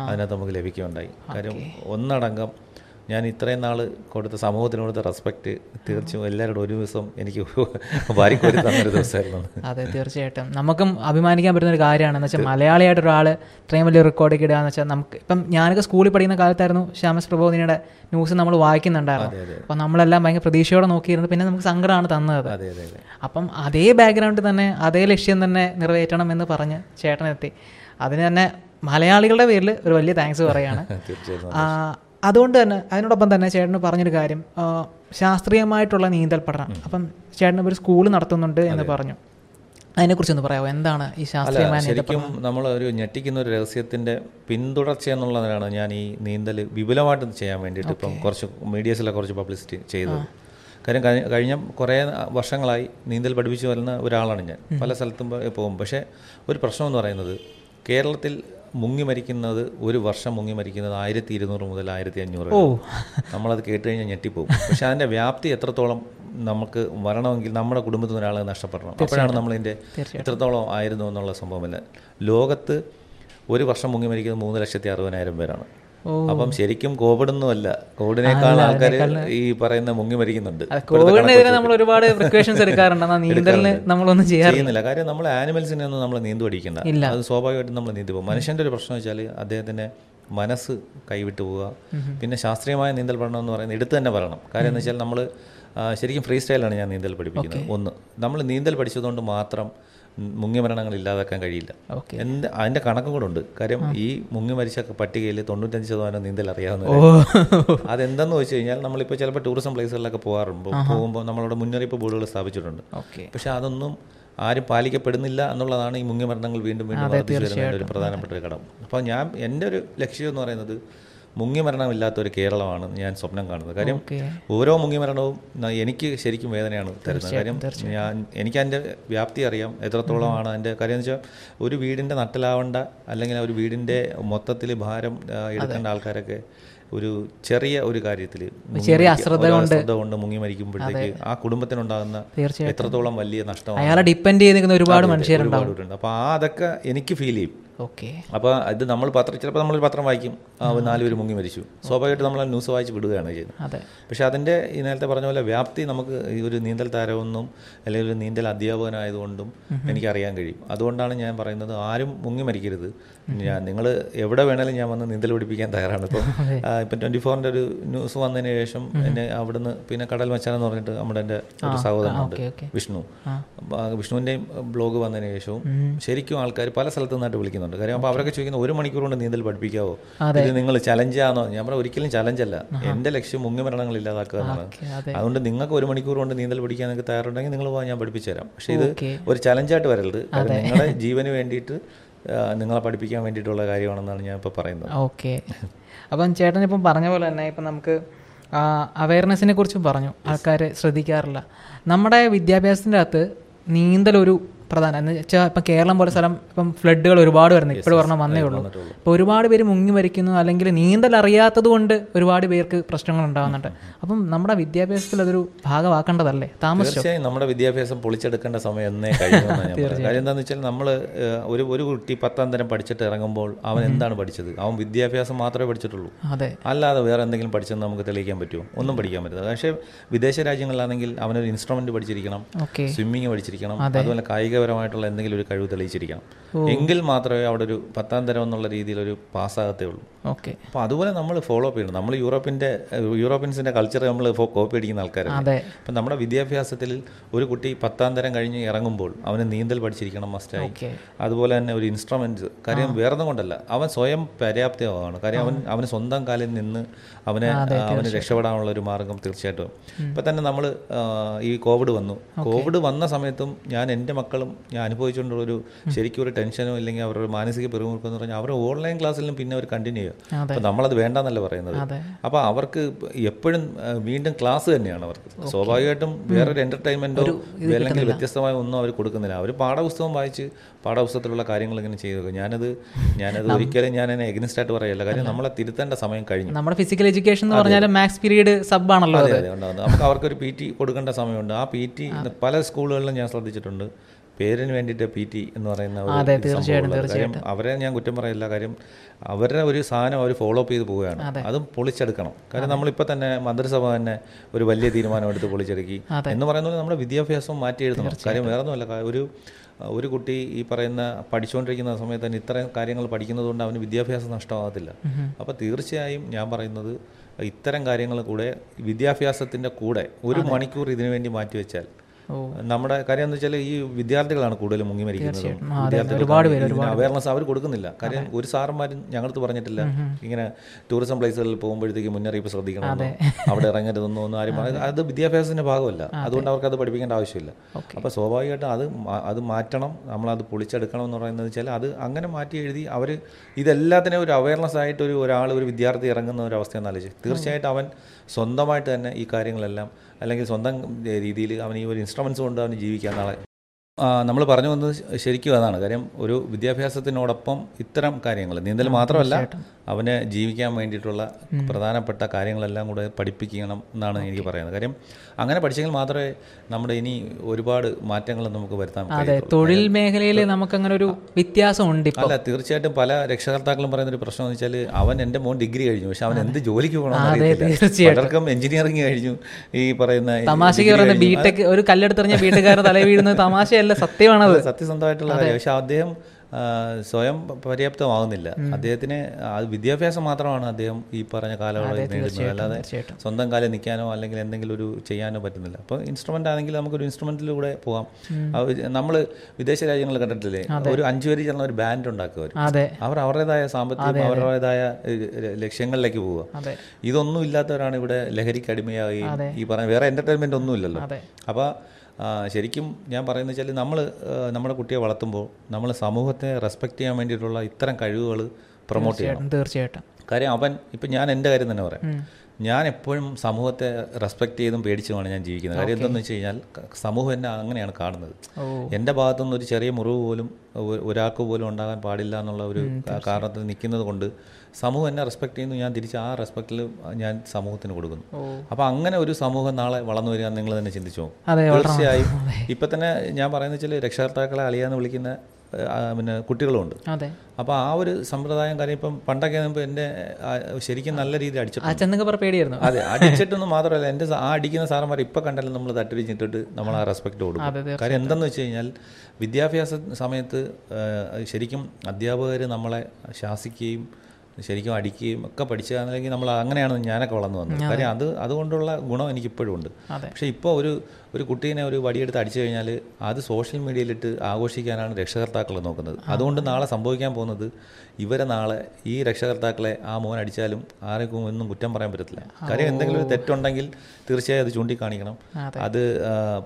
അതിനകത്ത് നമുക്ക് ലഭിക്കുകയുണ്ടായി. കാര്യം ഒന്നടങ്കം ഞാൻ ഇത്രയും നാൾ കൊടുത്ത സമൂഹത്തിന് കൊടുത്ത റെസ്പെക്റ്റ് തീർച്ചയായും എല്ലാവരോടും ഒരു ദിവസം എനിക്ക് വാരിക്കോരി തന്നൊരു ദിവസമായിരുന്നു. അതെ തീർച്ചയായിട്ടും. നമുക്കും അഭിമാനിക്കാൻ പറ്റുന്ന ഒരു കാര്യമാണ്. എന്ന് വെച്ചാൽ മലയാളിയായിട്ട് ഒരാൾ ഇത്രയും വലിയ റെക്കോർഡ് ഇടുക എന്ന് വെച്ചാൽ നമുക്ക് ഇപ്പം ഞാനൊക്കെ സ്കൂളിൽ പഠിക്കുന്ന കാലത്തായിരുന്നു ശ്യാമസ് പ്രബോധിനിയുടെ ന്യൂസ് നമ്മൾ വായിക്കുന്നുണ്ടായിരുന്നു അപ്പം നമ്മളെല്ലാം ഭയങ്കര പ്രതീക്ഷയോടെ നോക്കിയിരുന്നു. പിന്നെ നമുക്ക് സങ്കടമാണ് തന്നത്. അതെ അതെ അതെ. അപ്പം അതേ ബാക്ക്ഗ്രൗണ്ടിൽ തന്നെ അതേ ലക്ഷ്യം തന്നെ നിറവേറ്റണം എന്ന് പറഞ്ഞ് ചേട്ടനെത്തി. അതിന് തന്നെ മലയാളികളുടെ പേരിൽ ഒരു വലിയ താങ്ക്സ് പറയാണ് അതുകൊണ്ട് തന്നെ അതിനോടൊപ്പം തന്നെ ചേട്ടന് പറഞ്ഞൊരു കാര്യം. ശാസ്ത്രീയമായിട്ടുള്ള നീന്തൽ പഠനം അപ്പം ചേട്ടൻ ഒരു സ്കൂൾ നടത്തുന്നുണ്ട് എന്ന് പറഞ്ഞു. അതിനെക്കുറിച്ച് ഒന്ന് പറയാമോ എന്താണ് ഈ ശാസ്ത്രീയമായ ശരിക്കും നമ്മൾ ഒരു ഞെട്ടിക്കുന്ന ഒരു രഹസ്യത്തിന്റെ പിന്തുടർച്ച എന്നുള്ളതിനാണ് ഞാൻ ഈ നീന്തൽ വിപുലമായിട്ട് ചെയ്യാൻ വേണ്ടിയിട്ട് ഇപ്പം കുറച്ച് മീഡിയസിലെ കുറച്ച് പബ്ലിസിറ്റി ചെയ്തത്. കാര്യം കഴിഞ്ഞ കുറേ വർഷങ്ങളായി നീന്തൽ പഠിപ്പിച്ചു വരുന്ന ഒരാളാണ് ഞാൻ. പല സ്ഥലത്തും പോകും. പക്ഷേ ഒരു പ്രശ്നം എന്ന് പറയുന്നത് കേരളത്തിൽ മുങ്ങി മരിക്കുന്നത് ഒരു വർഷം മുങ്ങി മരിക്കുന്നത് ആയിരത്തി ഇരുന്നൂറ് മുതൽ ആയിരത്തി അഞ്ഞൂറ് ഓ നമ്മളത് കേട്ട് കഴിഞ്ഞാൽ ഞെട്ടിപ്പോകും പക്ഷെ അതിന്റെ വ്യാപ്തി എത്രത്തോളം നമുക്ക് വരണമെങ്കിൽ നമ്മുടെ കുടുംബത്തിൽ നിന്ന് ഒരാളെ നഷ്ടപ്പെടണം. അപ്പോഴാണ് നമ്മളിതിന്റെ എത്രത്തോളം ആയിരുന്നു എന്നുള്ള സംഭവമല്ല ലോകത്ത് ഒരു വർഷം മുങ്ങി മരിക്കുന്നത് മൂന്ന് ലക്ഷത്തി അറുപതിനായിരം പേരാണ്. അപ്പം ശരിക്കും കോവിഡ് ഒന്നുമല്ല കോവിഡിനേക്കാൾ ആൾക്കാർ ഈ പറയുന്ന മുങ്ങി മരിക്കുന്നുണ്ട്. കോവിഡിനെതിരെ നമ്മൾ ഒരുപാട് പ്രിക്കോഷൻസ് എടുക്കാറുണ്ട്. നീന്തലിന് നമ്മളൊന്നും ചെയ്യുന്നില്ല. കാര്യം നമ്മൾ ആനിമൽസിനെ ഒന്നും നമ്മൾ നീന്തു പഠിക്കണ്ട. അത് സ്വാഭാവികമായിട്ടും നമ്മൾ നീന്തി പോകും. മനുഷ്യന്റെ ഒരു പ്രശ്നം വെച്ചാൽ അദ്ദേഹത്തിന്റെ മനസ്സ് കൈവിട്ടു പോവുക. പിന്നെ ശാസ്ത്രീയമായ നീന്തൽ പഠനം എന്ന് പറയുന്നത് എടുത്ത് തന്നെ പറയണം. കാര്യം എന്ന് വെച്ചാൽ നമ്മൾ ശരിക്കും ഫ്രീ സ്റ്റൈലാണ് ഞാൻ നീന്തൽ പഠിപ്പിക്കുന്നത്. ഒന്ന് നമ്മൾ നീന്തൽ പഠിച്ചതുകൊണ്ട് മാത്രം മുങ്ങി മരണങ്ങൾ ഇല്ലാതാക്കാൻ കഴിയില്ല. ഓക്കെ. എന്ത് അതിന്റെ കണക്കും കൂടെ ഉണ്ട്. കാര്യം ഈ മുങ്ങി മരിച്ച പട്ടികയിൽ തൊണ്ണൂറ്റഞ്ച് ശതമാനം നീന്തൽ അറിയാവുന്ന അതെന്തെന്ന് വെച്ച് കഴിഞ്ഞാൽ നമ്മളിപ്പോൾ ചിലപ്പോൾ ടൂറിസം പ്ലേസുകളിലൊക്കെ പോകാറുണ്ട്. പോകുമ്പോൾ നമ്മളവിടെ മുന്നറിയിപ്പ് ബോർഡുകൾ സ്ഥാപിച്ചിട്ടുണ്ട്. ഓക്കെ. പക്ഷെ അതൊന്നും ആരും പാലിക്കപ്പെടുന്നില്ല എന്നുള്ളതാണ് ഈ മുങ്ങി മരണങ്ങൾ വീണ്ടും വീണ്ടും വർദ്ധിച്ചു വരുന്ന ഒരു പ്രധാനപ്പെട്ട ഒരു ഘടകം. അപ്പോൾ ഞാൻ എന്റെ ഒരു ലക്ഷ്യം എന്ന് പറയുന്നത് മുങ്ങി മരണമില്ലാത്ത ഒരു കേരളമാണ് ഞാൻ സ്വപ്നം കാണുന്നത്. കാര്യം ഓരോ മുങ്ങിമരണവും എനിക്ക് ശരിക്കും വേദനയാണ് തരുന്നത്. കാര്യം ഞാൻ എനിക്ക് അതിന്റെ വ്യാപ്തി അറിയാം. എത്രത്തോളമാണ് അതിന്റെ കാര്യം എന്ന് വെച്ചാൽ ഒരു വീടിന്റെ നട്ടലാവണ്ട അല്ലെങ്കിൽ ഒരു വീടിന്റെ മൊത്തത്തിൽ ഭാരം എടുക്കേണ്ട ആൾക്കാരൊക്കെ ഒരു ചെറിയ ഒരു കാര്യത്തിൽ ചെറിയ അശ്രദ്ധ കൊണ്ട്. കൊണ്ട് മുങ്ങി മരിക്കുമ്പോഴത്തേക്ക് ആ കുടുംബത്തിനുണ്ടാകുന്ന എത്രത്തോളം വലിയ നഷ്ടമാണ്. അയാളെ ഡിപ്പെൻഡ് ചെയ്ത് നിൽക്കുന്ന ഒരുപാട് മനുഷ്യരുണ്ടാവും അപ്പൊ അപ്പോൾ ആ അതൊക്കെ എനിക്ക് ഫീൽ ചെയ്യും. ഓക്കെ. അപ്പോൾ ഇത് നമ്മൾ പത്രം ചിലപ്പോൾ നമ്മൾ പത്രം വായിക്കും. ആ നാല് പേര് മുങ്ങി മരിച്ചു. സ്വാഭാവികമായിട്ട് നമ്മൾ ന്യൂസ് വായിച്ച് വിടുകയാണ് ചെയ്യുന്നത്. അതെ. പക്ഷേ അതിന്റെ ഈ നേരത്തെ പറഞ്ഞ പോലെ വ്യാപ്തി നമുക്ക് ഈ ഒരു നീന്തൽ താരമൊന്നും അല്ലെങ്കിൽ ഒരു നീന്തൽ അധ്യാപകനായതുകൊണ്ടും എനിക്കറിയാൻ കഴിയും. അതുകൊണ്ടാണ് ഞാൻ പറയുന്നത് ആരും മുങ്ങി മരിക്കരുത്. ഞാൻ നിങ്ങൾ എവിടെ വേണേലും ഞാൻ വന്ന് നീന്തൽ പഠിപ്പിക്കാൻ തയ്യാറാണ്. ഇപ്പം ആ, ഇപ്പം ട്വന്റി ഫോറിന്റെ ഒരു ന്യൂസ് വന്നതിന് ശേഷം എന്നെ അവിടുന്ന് പിന്നെ കടൽ മച്ചാനെന്ന് പറഞ്ഞിട്ട് നമ്മുടെ എന്റെ ഒരു സഹോദരനുണ്ട് വിഷ്ണു. വിഷ്ണുവിന്റെയും വിഷ്ണുവിന്റെയും ബ്ലോഗ് വന്നതിന് ശേഷവും ശരിക്കും ആൾക്കാർ പല സ്ഥലത്തു നിന്നായിട്ട് വിളിക്കുന്നുണ്ട്. കാര്യം അപ്പോൾ അവരൊക്കെ ചോദിക്കുന്ന ഒരു മണിക്കൂർ കൊണ്ട് നീന്തൽ പഠിപ്പിക്കാവോ? ഇത് നിങ്ങൾ ചലഞ്ചാണോ ഞാൻ പറഞ്ഞ ഒരിക്കലും ചലഞ്ചല്ല എന്റെ ലക്ഷ്യം മുങ്ങിമരണങ്ങൾ ഇല്ലാതാക്കുക എന്നാണ്. അതുകൊണ്ട് നിങ്ങൾക്ക് ഒരു മണിക്കൂർ കൊണ്ട് നീന്തൽ പഠിക്കാൻ നിങ്ങൾക്ക് തയ്യാറുണ്ടെങ്കിൽ നിങ്ങൾ ഞാൻ പഠിപ്പിച്ചു തരാം പക്ഷേ ഇത് ഒരു ചലഞ്ചായിട്ട് വരരുത്. നിങ്ങളുടെ ജീവന് വേണ്ടിയിട്ട് നിങ്ങളെ പഠിപ്പിക്കാൻ വേണ്ടിയിട്ടുള്ള കാര്യമാണെന്നാണ് ഞാൻ ഇപ്പോൾ പറയുന്നത്. ഓക്കെ. അപ്പം ചേട്ടൻ ഇപ്പം പറഞ്ഞ പോലെ തന്നെ ഇപ്പം നമുക്ക് അവയർനെസ്സിനെ കുറിച്ചും പറഞ്ഞു. ആൾക്കാർ ശ്രദ്ധിക്കാറില്ല. നമ്മുടെ വിദ്യാഭ്യാസത്തിന്റെ അകത്ത് നീന്തൽ ഒരു പ്രധാനം. എന്ന് വെച്ചാൽ ഇപ്പം കേരളം പോലെ സ്ഥലം ഇപ്പം ഫ്ലഡുകൾ ഒരുപാട് വരുന്നത് ഇപ്പോഴും പറഞ്ഞാൽ വന്നേ ഉള്ളൂ. ഇപ്പോൾ ഒരുപാട് പേര് മുങ്ങി മരിക്കുന്നു അല്ലെങ്കിൽ നീന്തൽ അറിയാത്തത് കൊണ്ട് ഒരുപാട് പേർക്ക് പ്രശ്നങ്ങൾ ഉണ്ടാകുന്നുണ്ട്. അപ്പം നമ്മുടെ വിദ്യാഭ്യാസത്തിൽ അതൊരു ഭാഗമാക്കേണ്ടതല്ലേ? താമസിച്ചു? തീർച്ചയായും നമ്മുടെ വിദ്യാഭ്യാസം പൊളിച്ചെടുക്കേണ്ട സമയം എന്നേ കാര്യം എന്താണെന്ന് വെച്ചാൽ നമ്മൾ ഒരു ഒരു കുട്ടി പത്താം തരം പഠിച്ചിട്ട് ഇറങ്ങുമ്പോൾ അവൻ എന്താണ് പഠിച്ചത്? അവൻ വിദ്യാഭ്യാസം മാത്രമേ പഠിച്ചിട്ടുള്ളൂ. അതെ. അല്ലാതെ വേറെ എന്തെങ്കിലും പഠിച്ചെന്ന് നമുക്ക് തെളിയിക്കാൻ പറ്റുമോ? ഒന്നും പഠിക്കാൻ പറ്റില്ല. പക്ഷേ വിദേശ രാജ്യങ്ങളിലാണെങ്കിൽ അവനൊരു ഇൻസ്ട്രുമെന്റ് പഠിച്ചിരിക്കണം. സ്വിമ്മിങ് പഠിച്ചിരിക്കണം. അതുപോലെ കായികപരമായിട്ടുള്ള എന്തെങ്കിലും ഒരു കഴിവ് തെളിയിച്ചിരിക്കണം. എങ്കിൽ മാത്രമേ അവിടെ ഒരു പത്താം തരം എന്നുള്ള രീതിയിൽ ഒരു പാസ്സാകത്തേ ഉള്ളൂ. ഓക്കെ. അപ്പോൾ അതുപോലെ നമ്മൾ ഫോളോ അപ്പ് ചെയ്യണം. നമ്മൾ യൂറോപ്പിന്റെ യൂറോപ്യൻസിന്റെ കൾച്ചർ നമ്മൾ കോപ്പി അടിക്കുന്ന ആൾക്കാരാണ് അപ്പം നമ്മുടെ വിദ്യാഭ്യാസത്തിൽ ഒരു കുട്ടി പത്താം തരം കഴിഞ്ഞ് ഇറങ്ങുമ്പോൾ അവന് നീന്തൽ പഠിച്ചിരിക്കണം മസ്റ്റായി. അതുപോലെ തന്നെ ഒരു ഇൻസ്ട്രുമെന്റ് കാര്യം വേറൊന്നും കൊണ്ടല്ല. അവൻ സ്വയം പര്യാപ്തമാണ് കാര്യം അവൻ അവന് സ്വന്തം കാലിൽ നിന്ന് അവനെ അവന് രക്ഷപ്പെടാനുള്ള ഒരു മാർഗം തീർച്ചയായിട്ടും. ഇപ്പൊ തന്നെ നമ്മൾ ഈ കോവിഡ് വന്നു. കോവിഡ് വന്ന സമയത്തും ഞാൻ എന്റെ മക്കളും ഞാൻ അനുഭവിച്ചുകൊണ്ടുള്ള ഒരു ശരിക്കും ഒരു ടെൻഷനോ ഇല്ലെങ്കിൽ അവരുടെ മാനസിക പിറുമുറുക്കം എന്ന് പറഞ്ഞാൽ അവർ ഓൺലൈൻ ക്ലാസ്സിലും പിന്നെ അവർ കണ്ടിന്യൂ ചെയ്യുക. അതെ. അപ്പം നമ്മളത് വേണ്ടെന്നല്ല പറയുന്നത്. അപ്പോൾ അവർക്ക് എപ്പോഴും വീണ്ടും ക്ലാസ് തന്നെയാണ് അവർക്ക്. സ്വാഭാവികമായിട്ടും വേറൊരു എന്റർടൈൻമെന്റോ അല്ലെങ്കിൽ വ്യത്യസ്തമായ ഒന്നും അവർ കൊടുക്കുന്നില്ല. അവർ പാഠപുസ്തകം വായിച്ച് പാഠപുസ്തകത്തിലുള്ള കാര്യങ്ങൾ ഇങ്ങനെ ചെയ്തു. ഞാനത് ഞാനത് ഒരിക്കലും ഞാൻ എന്നെ എഗ്നിസ്റ്റ് ആയിട്ട് പറയല്ല. കാര്യം നമ്മളെ തിരുത്തേണ്ട സമയം കഴിഞ്ഞു. നമ്മുടെ ഫിസിക്കൽ എഡ്യൂക്കേഷൻ എന്ന് പറഞ്ഞാൽ മാത്സ് പീരീഡ് സബ് ആണല്ലോ അതെ അതെ. ഉണ്ടാകുന്നത്. നമുക്ക് അവർക്കൊരു പി ടി കൊടുക്കേണ്ട സമയമുണ്ട്. ആ പി ടി പല സ്കൂളുകളിലും ഞാൻ ശ്രദ്ധിച്ചിട്ടുണ്ട്. പേരിന് വേണ്ടിയിട്ട് പി ടി എന്ന് പറയുന്ന അതെ, തീർച്ചയായിട്ടും, അവരെ ഞാൻ കുറ്റം പറയില്ല. കാര്യം അവരുടെ ഒരു സാധനം അവർ ഫോളോ അപ്പ് ചെയ്ത് പോവുകയാണ്. അതും. പൊളിച്ചെടുക്കണം. കാരണം നമ്മളിപ്പോൾ തന്നെ മന്ത്രിസഭ തന്നെ ഒരു വലിയ തീരുമാനം എടുത്ത് പൊളിച്ചെടുക്കി. എന്ന് പറയുന്ന പോലെ നമ്മുടെ വിദ്യാഭ്യാസം മാറ്റി എഴുതണം. കാര്യം വേറെ ഒന്നുമല്ല ഒരു ഒരു കുട്ടി ഈ പറയുന്ന പഠിച്ചുകൊണ്ടിരിക്കുന്ന സമയത്ത് തന്നെ ഇത്രയും കാര്യങ്ങൾ പഠിക്കുന്നത് കൊണ്ട് അവന് വിദ്യാഭ്യാസം നഷ്ടമാകത്തില്ല. അപ്പോൾ തീർച്ചയായും ഞാൻ പറയുന്നത് ഇത്തരം കാര്യങ്ങൾ കൂടെ വിദ്യാഭ്യാസത്തിന്റെ കൂടെ ഒരു മണിക്കൂർ ഇതിനു വേണ്ടി മാറ്റിവെച്ചാൽ നമ്മുടെ കാര്യം എന്ന് വെച്ചാൽ ഈ വിദ്യാർത്ഥികളാണ് കൂടുതൽ മുങ്ങി മരിക്കുന്നത്. ഒരുപാട് അവയർനെസ് അവർ കൊടുക്കുന്നില്ല. കാര്യം ഒരു സാറന്മാരും ഞങ്ങളടുത്ത് പറഞ്ഞിട്ടില്ല. ഇങ്ങനെ ടൂറിസം പ്ലേസുകളിൽ പോകുമ്പോഴത്തേക്ക് മുന്നറിയിപ്പ് ശ്രദ്ധിക്കണം അവിടെ ഇറങ്ങരുതെന്നോ ഒന്നും ആരും പറയുന്നത് അത് വിദ്യാഭ്യാസത്തിന്റെ ഭാഗമല്ല. അതുകൊണ്ട് അവർക്ക് അത് പഠിപ്പിക്കേണ്ട ആവശ്യമില്ല. അപ്പോൾ സ്വാഭാവികമായിട്ടും അത് അത് മാറ്റണം. നമ്മൾ അത് പൊളിച്ചെടുക്കണം എന്ന് പറയുന്നത് വെച്ചാൽ അത് അങ്ങനെ മാറ്റി എഴുതി അവർ ഇതെല്ലാത്തിനും ഒരു അവയർനെസ് ആയിട്ട് ഒരു ഒരാൾ ഒരു വിദ്യാർത്ഥി ഇറങ്ങുന്ന ഒരു അവസ്ഥ എന്നാലോചിച്ച് തീർച്ചയായിട്ടും അവൻ സ്വന്തമായിട്ട് തന്നെ ഈ കാര്യങ്ങളെല്ലാം അല്ലെങ്കിൽ സ്വന്തം രീതിയിൽ അവൻ ഈ ഒരു ഇൻസ്ട്രുമെൻസ് കൊണ്ട് അവന് ജീവിക്കാൻ നാളെ. നമ്മൾ പറഞ്ഞു വന്നത് ശരിക്കും അതാണ്. കാര്യം ഒരു വിദ്യാഭ്യാസത്തിനോടൊപ്പം ഇത്തരം കാര്യങ്ങൾ നീന്തൽ മാത്രമല്ല അവന് ജീവിക്കാൻ വേണ്ടിയിട്ടുള്ള പ്രധാനപ്പെട്ട കാര്യങ്ങളെല്ലാം കൂടെ പഠിപ്പിക്കണം എന്നാണ് എനിക്ക് പറയുന്നത്. കാര്യം അങ്ങനെ പഠിച്ചെങ്കിൽ മാത്രമേ നമ്മുടെ ഇനി ഒരുപാട് മാറ്റങ്ങൾ നമുക്ക് വരുത്താൻ അതെ തൊഴിൽ മേഖലയിൽ നമുക്കങ്ങനെ ഒരു വ്യത്യാസം ഉണ്ട് ഇപ്പോൾ അല്ല തീർച്ചയായിട്ടും പല രക്ഷകർത്താക്കളും പറയുന്ന ഒരു പ്രശ്നം എന്ന് വെച്ചാൽ അവൻ എന്റെ മോൻ ഡിഗ്രി കഴിഞ്ഞു പക്ഷെ അവൻ എന്ത് ജോലിക്ക് പോകണം. പലർക്കും എഞ്ചിനീയറിംഗ് കഴിഞ്ഞു ഈ പറയുന്ന തമാശക്ക് പറയുന്ന ബിടെക് ഒരു കല്ലെടുത്തെറിഞ്ഞ വീട്ടുകാരുടെ തല വീഴുന്നത് തമാശയല്ല സത്യമാണത്. സത്യസന്ധമായിട്ടുള്ള കാര്യം. പക്ഷെ അദ്ദേഹം സ്വയം പര്യാപ്തമാകുന്നില്ല അദ്ദേഹത്തിന് അത് വിദ്യാഭ്യാസം മാത്രമാണ് അദ്ദേഹം ഈ പറഞ്ഞ കാലയളവിൽ നേടുന്നത്. അല്ലാതെ സ്വന്തം കാലം നിൽക്കാനോ അല്ലെങ്കിൽ എന്തെങ്കിലും ഒരു ചെയ്യാനോ പറ്റുന്നില്ല. അപ്പോൾ ഇൻസ്ട്രുമെന്റ് ആണെങ്കിൽ നമുക്കൊരു ഇൻസ്ട്രുമെന്റിലൂടെ പോകാം. നമ്മൾ വിദേശ രാജ്യങ്ങൾ കണ്ടിട്ടില്ലേ? ഒരു അഞ്ചു പേര് ചേർന്ന ഒരു ബാൻഡ് ഉണ്ടാക്കുക അവർ അവരുടേതായ സാമ്പത്തികം അവരുടേതായ ലക്ഷ്യങ്ങളിലേക്ക് പോവുക. ഇതൊന്നും ഇല്ലാത്തവരാണ് ഇവിടെ ലഹരിക്ക് അടിമയായി ഈ പറഞ്ഞ വേറെ എന്റർടൈൻമെന്റ് ഒന്നും ഇല്ലല്ലോ അതെ. അപ്പോൾ ശരിക്കും ഞാൻ പറയുന്നത് വെച്ചാൽ നമ്മൾ നമ്മുടെ കുട്ടിയെ വളർത്തുമ്പോൾ നമ്മൾ സമൂഹത്തെ റെസ്പെക്ട് ചെയ്യാൻ വേണ്ടിയിട്ടുള്ള ഇത്തരം കഴിവുകൾ പ്രൊമോട്ട് ചെയ്യണം. തീർച്ചയായിട്ടും കാര്യം അവൻ ഇപ്പം ഞാൻ എന്റെ കാര്യം തന്നെ പറയാം. ഞാൻ എപ്പോഴും സമൂഹത്തെ റെസ്പെക്ട് ചെയ്തും പേടിച്ചുമാണ് ഞാൻ ജീവിക്കുന്നത്. കാര്യം എന്തെന്ന് വെച്ച് കഴിഞ്ഞാൽ സമൂഹം എന്നെ അങ്ങനെയാണ് കാണുന്നത്. എന്റെ ഭാഗത്തുനിന്ന് ഒരു ചെറിയ മുറിവ് പോലും ഒരാൾക്ക് പോലും ഉണ്ടാകാൻ പാടില്ല എന്നുള്ള ഒരു കാരണത്തിൽ നിൽക്കുന്നത് കൊണ്ട് സമൂഹം എന്നെ റെസ്പെക്ട് ചെയ്യുന്നു. ഞാൻ തിരിച്ച് ആ റെസ്പെക്റ്റിൽ ഞാൻ സമൂഹത്തിന് കൊടുക്കുന്നു. അപ്പോൾ അങ്ങനെ ഒരു സമൂഹം നാളെ വളർന്നു വരിക നിങ്ങൾ തന്നെ ചിന്തിച്ചു? തീർച്ചയായും. ഇപ്പം തന്നെ ഞാൻ പറയുന്നത് വെച്ചാൽ രക്ഷകർത്താക്കളെ അളിയാന്ന് വിളിക്കുന്ന പിന്നെ കുട്ടികളുമുണ്ട്. അപ്പോൾ ആ ഒരു സമ്പ്രദായം കാര്യം ഇപ്പം പണ്ടൊക്കെ എന്റെ എന്റെ ശരിക്കും നല്ല രീതിയിൽ അടിച്ചിട്ടുണ്ട്. പേടിയായിരുന്നു. അതെ അടിച്ചിട്ടൊന്നും മാത്രമല്ല എന്റെ ആ അടിക്കുന്ന സാറന്മാർ ഇപ്പം കണ്ടാലും നമ്മൾ തട്ടിടിച്ചിട്ടിട്ട് നമ്മൾ ആ റെസ്പെക്ട് കൊടുക്കും. കാര്യം എന്തെന്ന് വെച്ച് കഴിഞ്ഞാൽ വിദ്യാഭ്യാസ സമയത്ത് ശരിക്കും അധ്യാപകർ നമ്മളെ ശാസിക്കുകയും ശരിക്കും അടിക്കുകയും ഒക്കെ പഠിച്ചാണെങ്കിൽ നമ്മൾ അങ്ങനെയാണ് ഞാനൊക്കെ വളർന്നു വന്നത്. കാര്യം അത് അതുകൊണ്ടുള്ള ഗുണം എനിക്ക് ഇപ്പോഴും ഉണ്ട്. പക്ഷേ ഇപ്പോൾ ഒരു ഒരു കുട്ടീനെ ഒരു വടിയെടുത്ത് അടിച്ചു കഴിഞ്ഞാൽ അത് സോഷ്യൽ മീഡിയയിലിട്ട് ആഘോഷിക്കാനാണ് രക്ഷകർത്താക്കൾ നോക്കുന്നത്. അതുകൊണ്ട് നാളെ സംഭവിക്കാൻ പോകുന്നത് ഇവരെ നാളെ ഈ രക്ഷകർത്താക്കളെ ആ മോൻ അടിച്ചാലും ആർക്കും ഒന്നും കുറ്റം പറയാൻ പറ്റത്തില്ല. കാര്യം എന്തെങ്കിലും ഒരു തെറ്റുണ്ടെങ്കിൽ തീർച്ചയായും അത് ചൂണ്ടിക്കാണിക്കണം. അതെ.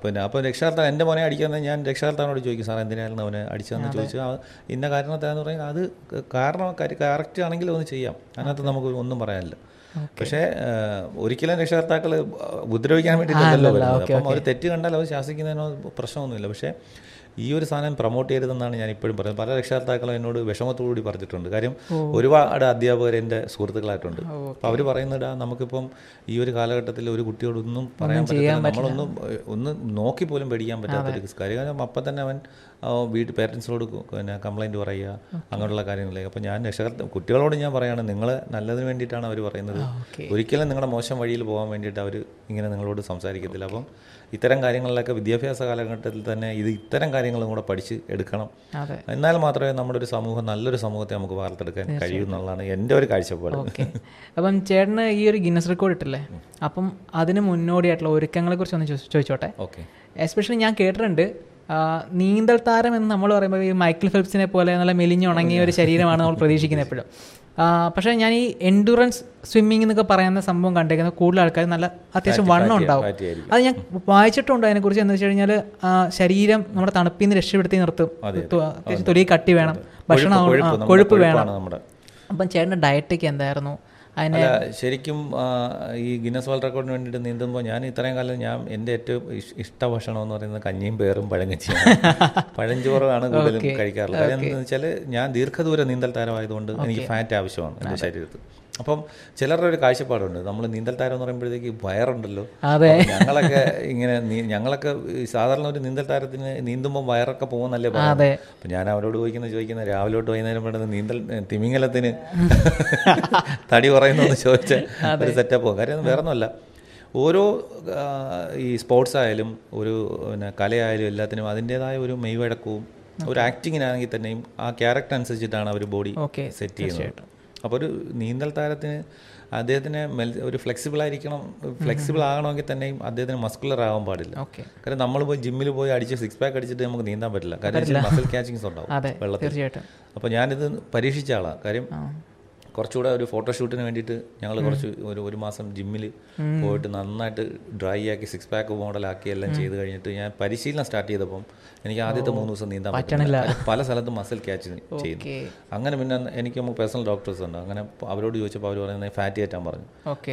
പിന്നെ അപ്പോൾ രക്ഷകർത്താവ് എന്റെ മോനെ അടിക്കുന്നത് ഞാൻ രക്ഷകർത്താവിനോട് ചോദിക്കും സാർ എന്തിനായിരുന്നു അവനെ അടിച്ചതെന്ന്? ചോദിച്ചു ഇന്ന കാരണത്താന്ന് പറയുന്നത് അത് കാരണം കറക്റ്റ് ആണെങ്കിൽ ഒന്ന് ചെയ്യാം. അതിനകത്ത് നമുക്ക് ഒന്നും പറയാനില്ല. പക്ഷേ ഒരിക്കലും രക്ഷകർത്താക്കൾ ഉപദ്രവിക്കാൻ വേണ്ടിയിട്ടല്ലോ വരുന്നത്. അപ്പം അവർ തെറ്റ് കണ്ടാൽ അവർ ശാസിക്കുന്നതിനോ പ്രശ്നമൊന്നുമില്ല. പക്ഷേ ഈ ഒരു സാധനം പ്രൊമോട്ട് ചെയ്യരുതെന്നാണ് ഞാൻ ഇപ്പോഴും പറയുന്നത്. പല രക്ഷകർത്താക്കളും എന്നോട് വിഷമത്തോടുകൂടി പറഞ്ഞിട്ടുണ്ട്. കാര്യം ഒരുപാട് അധ്യാപകർ എന്റെ സുഹൃത്തുക്കളായിട്ടുണ്ട് അപ്പോൾ അവർ പറയുന്നത് "ആ, നമുക്കിപ്പം ഈ ഒരു കാലഘട്ടത്തിൽ ഒരു കുട്ടിയോടൊന്നും പറയാൻ പറ്റില്ല. നമ്മളൊന്നും ഒന്ന് നോക്കി പോലും പേടിക്കാൻ പറ്റാത്തൊരു കാര്യം കാരണം അപ്പം തന്നെ അവൻ വീട്ടിൽ വീട്ട് പേരൻസിനോട് പിന്നെ കംപ്ലൈന്റ് പറയുക അങ്ങനെയുള്ള കാര്യങ്ങളിലേക്ക്. അപ്പോൾ ഞാൻ രക്ഷകർത്ത കുട്ടികളോട് ഞാൻ പറയുകയാണ് നിങ്ങൾ നല്ലതിന് വേണ്ടിയിട്ടാണ് അവർ പറയുന്നത്. ഒരിക്കലും നിങ്ങളുടെ മോശം വഴിയിൽ പോകാൻ വേണ്ടിയിട്ട് അവർ ഇങ്ങനെ നിങ്ങളോട് സംസാരിക്കത്തില്ല. അപ്പം ഇത്തരം കാര്യങ്ങളിലൊക്കെ വിദ്യാഭ്യാസ കാലഘട്ടത്തിൽ തന്നെ ഇത് ഇത്തരം കാര്യങ്ങളും കൂടെ പഠിച്ച് എടുക്കണം. എന്നാൽ മാത്രമേ നമ്മുടെ ഒരു സമൂഹം നല്ലൊരു സമൂഹത്തെ നമുക്ക് വാർത്തെടുക്കാൻ കഴിയൂ എന്നുള്ളതാണ് എന്റെ ഒരു കാഴ്ചപ്പാട്. അപ്പം ചേട്ടന് ഈ ഒരു ഗിന്നസ് റെക്കോർഡ് ഇട്ടില്ലേ? അപ്പം അതിന് മുന്നോടിയായിട്ടുള്ള ഒരുക്കങ്ങളെ കുറിച്ച് ഒന്ന് ചോദിച്ചോട്ടെ? ഓക്കെ. എസ്പെഷ്യലി ഞാൻ കേട്ടിട്ടുണ്ട് നീന്തൽ താരം എന്ന് നമ്മൾ പറയുമ്പോൾ ഈ മൈക്കിൾ ഫെൽപ്സിനെ പോലെ നല്ല മെലിഞ്ഞുണങ്ങിയ ഒരു ശരീരമാണ് നമ്മൾ പ്രതീക്ഷിക്കുന്നത് എപ്പോഴും. പക്ഷേ ഞാൻ ഈ എൻഡുറൻസ് സ്വിമ്മിംഗ് എന്നൊക്കെ പറയുന്ന സംഭവം കണ്ടേക്കുന്നത് കൂടുതൽ ആൾക്കാർ നല്ല അത്യാവശ്യം വണ്ണം ഉണ്ടാവും. അത് ഞാൻ വായിച്ചിട്ടുണ്ട് അതിനെക്കുറിച്ച് എന്ന് വെച്ച് കഴിഞ്ഞാൽ ശരീരം നമ്മുടെ തണുപ്പിൽ നിന്ന് രക്ഷപ്പെടുത്തി നിർത്തും. അത്യാവശ്യം തൊലി കട്ടി വേണം. ഭക്ഷണം കൊഴുപ്പ് വേണം. അപ്പം ചേട്ടന്റെ ഡയറ്റൊക്കെ എന്തായിരുന്നു? അതിന് ശരിക്കും ഈ ഗിന്നസ് വേൾഡ് റെക്കോർഡിന് വേണ്ടിയിട്ട് നീന്തുമ്പോൾ ഞാൻ ഇത്രയും കാലം ഞാൻ എന്റെ ഏറ്റവും ഇഷ്ട ഭക്ഷണം എന്ന് പറയുന്നത് കഞ്ഞിയും പേറും പഴങ്കച്ചിയാണ് പഴഞ്ചോറാണ് കൂടുതലും കഴിക്കാറുള്ളത്. കാര്യം എന്താണെന്ന് വെച്ചാൽ ഞാൻ ദീർഘദൂര നീന്തൽ താരമായതുകൊണ്ട് എനിക്ക് ഫാറ്റ് ആവശ്യമാണ് എന്റെ ശരീരത്തിൽ. അപ്പം ചിലരുടെ ഒരു കാഴ്ചപ്പാടുണ്ട്. നമ്മൾ നീന്തൽ താരം എന്ന് പറയുമ്പോഴത്തേക്ക് വയറുണ്ടല്ലോ. അതെ. ഞങ്ങളൊക്കെ ഇങ്ങനെ ഞങ്ങളൊക്കെ സാധാരണ ഒരു നീന്തൽ താരത്തിന് നീന്തുമ്പോൾ വയറൊക്കെ പോകുന്നല്ലേ അതെ. അപ്പം ഞാൻ അവരോട് ചോദിക്കുന്ന ചോദിക്കുന്ന രാവിലോട്ട് വൈകുന്നേരം പെട്ടെന്ന് നീന്തൽ തിമിങ്ങലത്തിന് തടി കുറയുന്നു എന്ന് ചോദിച്ച ഒരു സെറ്റപ്പോ കാര്യം വേറെ ഒന്നുമല്ല ഓരോ ഈ സ്പോർട്സ് ആയാലും ഒരു പിന്നെ കലയായാലും എല്ലാത്തിനും അതിന്റെതായ ഒരു മെയ്വഴക്കവും ഒരു ആക്ടിങ്ങിനാണെങ്കിൽ തന്നെയും ആ ക്യാരക്ടർ അനുസരിച്ചിട്ടാണ് അവർ ബോഡി സെറ്റ് ചെയ്യുന്നത്. അപ്പോൾ ഒരു നീന്തൽ താരത്തിന് അദ്ദേഹത്തിന് മെൽ ഒരു ഫ്ലെക്സിബിൾ ആയിരിക്കണം ഫ്ലെക്സിബിൾ ആകണമെങ്കിൽ തന്നെയും അദ്ദേഹത്തിന് മസ്കുലർ ആകാൻ പാടില്ല. ഓക്കെ. കാരണം നമ്മൾ പോയി ജിമ്മിൽ പോയി അടിച്ച് സിക്സ് പാക്ക് അടിച്ചിട്ട് നമുക്ക് നീന്താൻ പറ്റില്ല. കാര്യം മസിൽ ക്യാച്ചിങ്സ് ഉണ്ടാവും വെള്ളത്തിൽ. അപ്പോൾ ഞാനിത് പരീക്ഷിച്ച ആളാണ് കാര്യം കുറച്ചുകൂടെ ഒരു ഫോട്ടോഷൂട്ടിന് വേണ്ടിയിട്ട് ഞങ്ങൾ കുറച്ച് ഒരു ഒരു മാസം ജിമ്മിൽ പോയിട്ട് നന്നായിട്ട് ഡ്രൈ ആക്കി സിക്സ് പാക്ക് മോഡലാക്കി എല്ലാം ചെയ്ത് കഴിഞ്ഞിട്ട് ഞാൻ പരിശീലനം സ്റ്റാർട്ട് ചെയ്തപ്പം എനിക്ക് ആദ്യത്തെ മൂന്ന് ദിവസം നീന്താൻ പറ്റണില്ല. പല സ്ഥലത്തും മസിൽ ക്യാച്ച് ചെയ്യുന്നു. അങ്ങനെ പിന്നെ എനിക്ക് നമുക്ക് പേഴ്സണൽ ഡോക്ടേഴ്സ് ഉണ്ട്. അങ്ങനെ അവരോട് ചോദിച്ചപ്പോൾ അവർ പറയുന്നത് ഫാറ്റ് കയറ്റാൻ പറഞ്ഞു.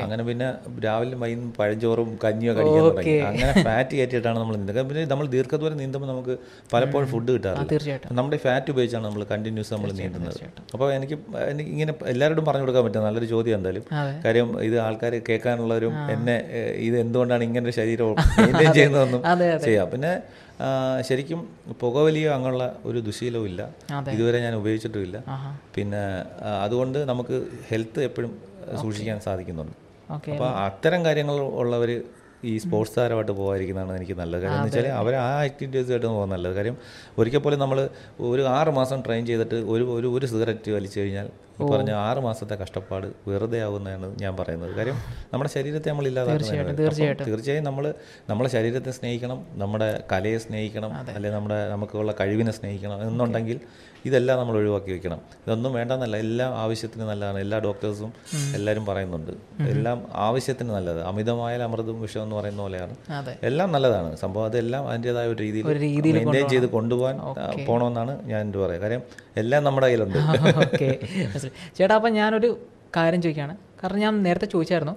അങ്ങനെ പിന്നെ രാവിലെ വൈകും പഴഞ്ചോറും കഞ്ഞിയോ അടിക്കാൻ തുടങ്ങി. അങ്ങനെ ഫാറ്റ് കയറ്റിയിട്ടാണ് നമ്മൾ നീന്തുക. പിന്നെ നമ്മൾ ദീർഘദൂരം നീന്തുമ്പോൾ നമുക്ക് പലപ്പോഴും ഫുഡ് കിട്ടാറില്ല. നമ്മുടെ ഫാറ്റ് ഉപയോഗിച്ചാണ് നമ്മൾ കണ്ടിന്യൂസ് നമ്മൾ നീന്തുന്നത്. അപ്പോൾ എനിക്ക് ഇങ്ങനെ എല്ലാവരോടും പറഞ്ഞു കൊടുക്കാൻ പറ്റും. നല്ലൊരു ചോദ്യം എന്തായാലും. കാര്യം ഇത് ആൾക്കാർ കേൾക്കാനുള്ളവരും എന്നെ ഇത് എന്തുകൊണ്ടാണ് ഇങ്ങനെ ശരീരം മെയിന്റെയിൻ ചെയ്യുന്നതെന്നും ചെയ്യാം. പിന്നെ ശരിക്കും പുകവലിയോ അങ്ങനെയുള്ള ഒരു ദുശീലവും ഇല്ല. ഇതുവരെ ഞാൻ ഉപയോഗിച്ചിട്ടുമില്ല. പിന്നെ അതുകൊണ്ട് നമുക്ക് ഹെൽത്ത് എപ്പോഴും സൂക്ഷിക്കാൻ സാധിക്കുന്നുണ്ട്. അപ്പോൾ അത്തരം കാര്യങ്ങൾ ഉള്ളവർ ഈ സ്പോർട്സ് താരമായിട്ട് പോകാതിരിക്കുന്നതാണ് എനിക്ക് നല്ലത്. കാര്യം എന്ന് വെച്ചാൽ അവർ ആ ആക്ടിവിറ്റീസ് ആയിട്ട് പോകാൻ നല്ലത്. കാര്യം ഒരിക്കൽ പോലും നമ്മൾ ഒരു ആറ് മാസം ട്രെയിൻ ചെയ്തിട്ട് ഒരു ഒരു ഒരു സിഗരറ്റ് വലിച്ചു കഴിഞ്ഞാൽ ഈ പറഞ്ഞ ആറ് മാസത്തെ കഷ്ടപ്പാട് വെറുതെ ആവുന്നതാണ് ഞാൻ പറയുന്നത്. കാര്യം നമ്മുടെ ശരീരത്തെ നമ്മൾ ഇല്ലാതാക്കുന്നത് തീർച്ചയായിട്ടും. തീർച്ചയായും നമ്മൾ നമ്മളെ ശരീരത്തെ സ്നേഹിക്കണം നമ്മുടെ കലയെ സ്നേഹിക്കണം അല്ലെങ്കിൽ നമ്മുടെ നമുക്കുള്ള കഴിവിനെ സ്നേഹിക്കണം എന്നുണ്ടെങ്കിൽ ഇതെല്ലാം നമ്മൾ ഒഴിവാക്കി വെക്കണം. ഇതൊന്നും വേണ്ടെന്നല്ല എല്ലാം ആവശ്യത്തിന് നല്ലതാണ്. എല്ലാ ഡോക്ടേഴ്സും എല്ലാവരും പറയുന്നുണ്ട്. എല്ലാം ആവശ്യത്തിന് നല്ലത്. അമിതമായ അമൃതും വിഷം എന്ന് പറയുന്ന പോലെയാണ്. എല്ലാം നല്ലതാണ്. സംഭവം അതെല്ലാം അതിന്റെതായ ഒരു രീതിയിൽ മെയിന്റെയിൻ ചെയ്ത് കൊണ്ടുപോകാൻ പോകണമെന്നാണ് ഞാൻ എന്റെ പറയുക. കാര്യം എല്ലാം നമ്മുടെ കയ്യിലുണ്ട്. ഓക്കെ ചേട്ടാ അപ്പം ഞാനൊരു കാര്യം ചോദിക്കുകയാണ് കാരണം ഞാൻ നേരത്തെ ചോദിച്ചായിരുന്നു.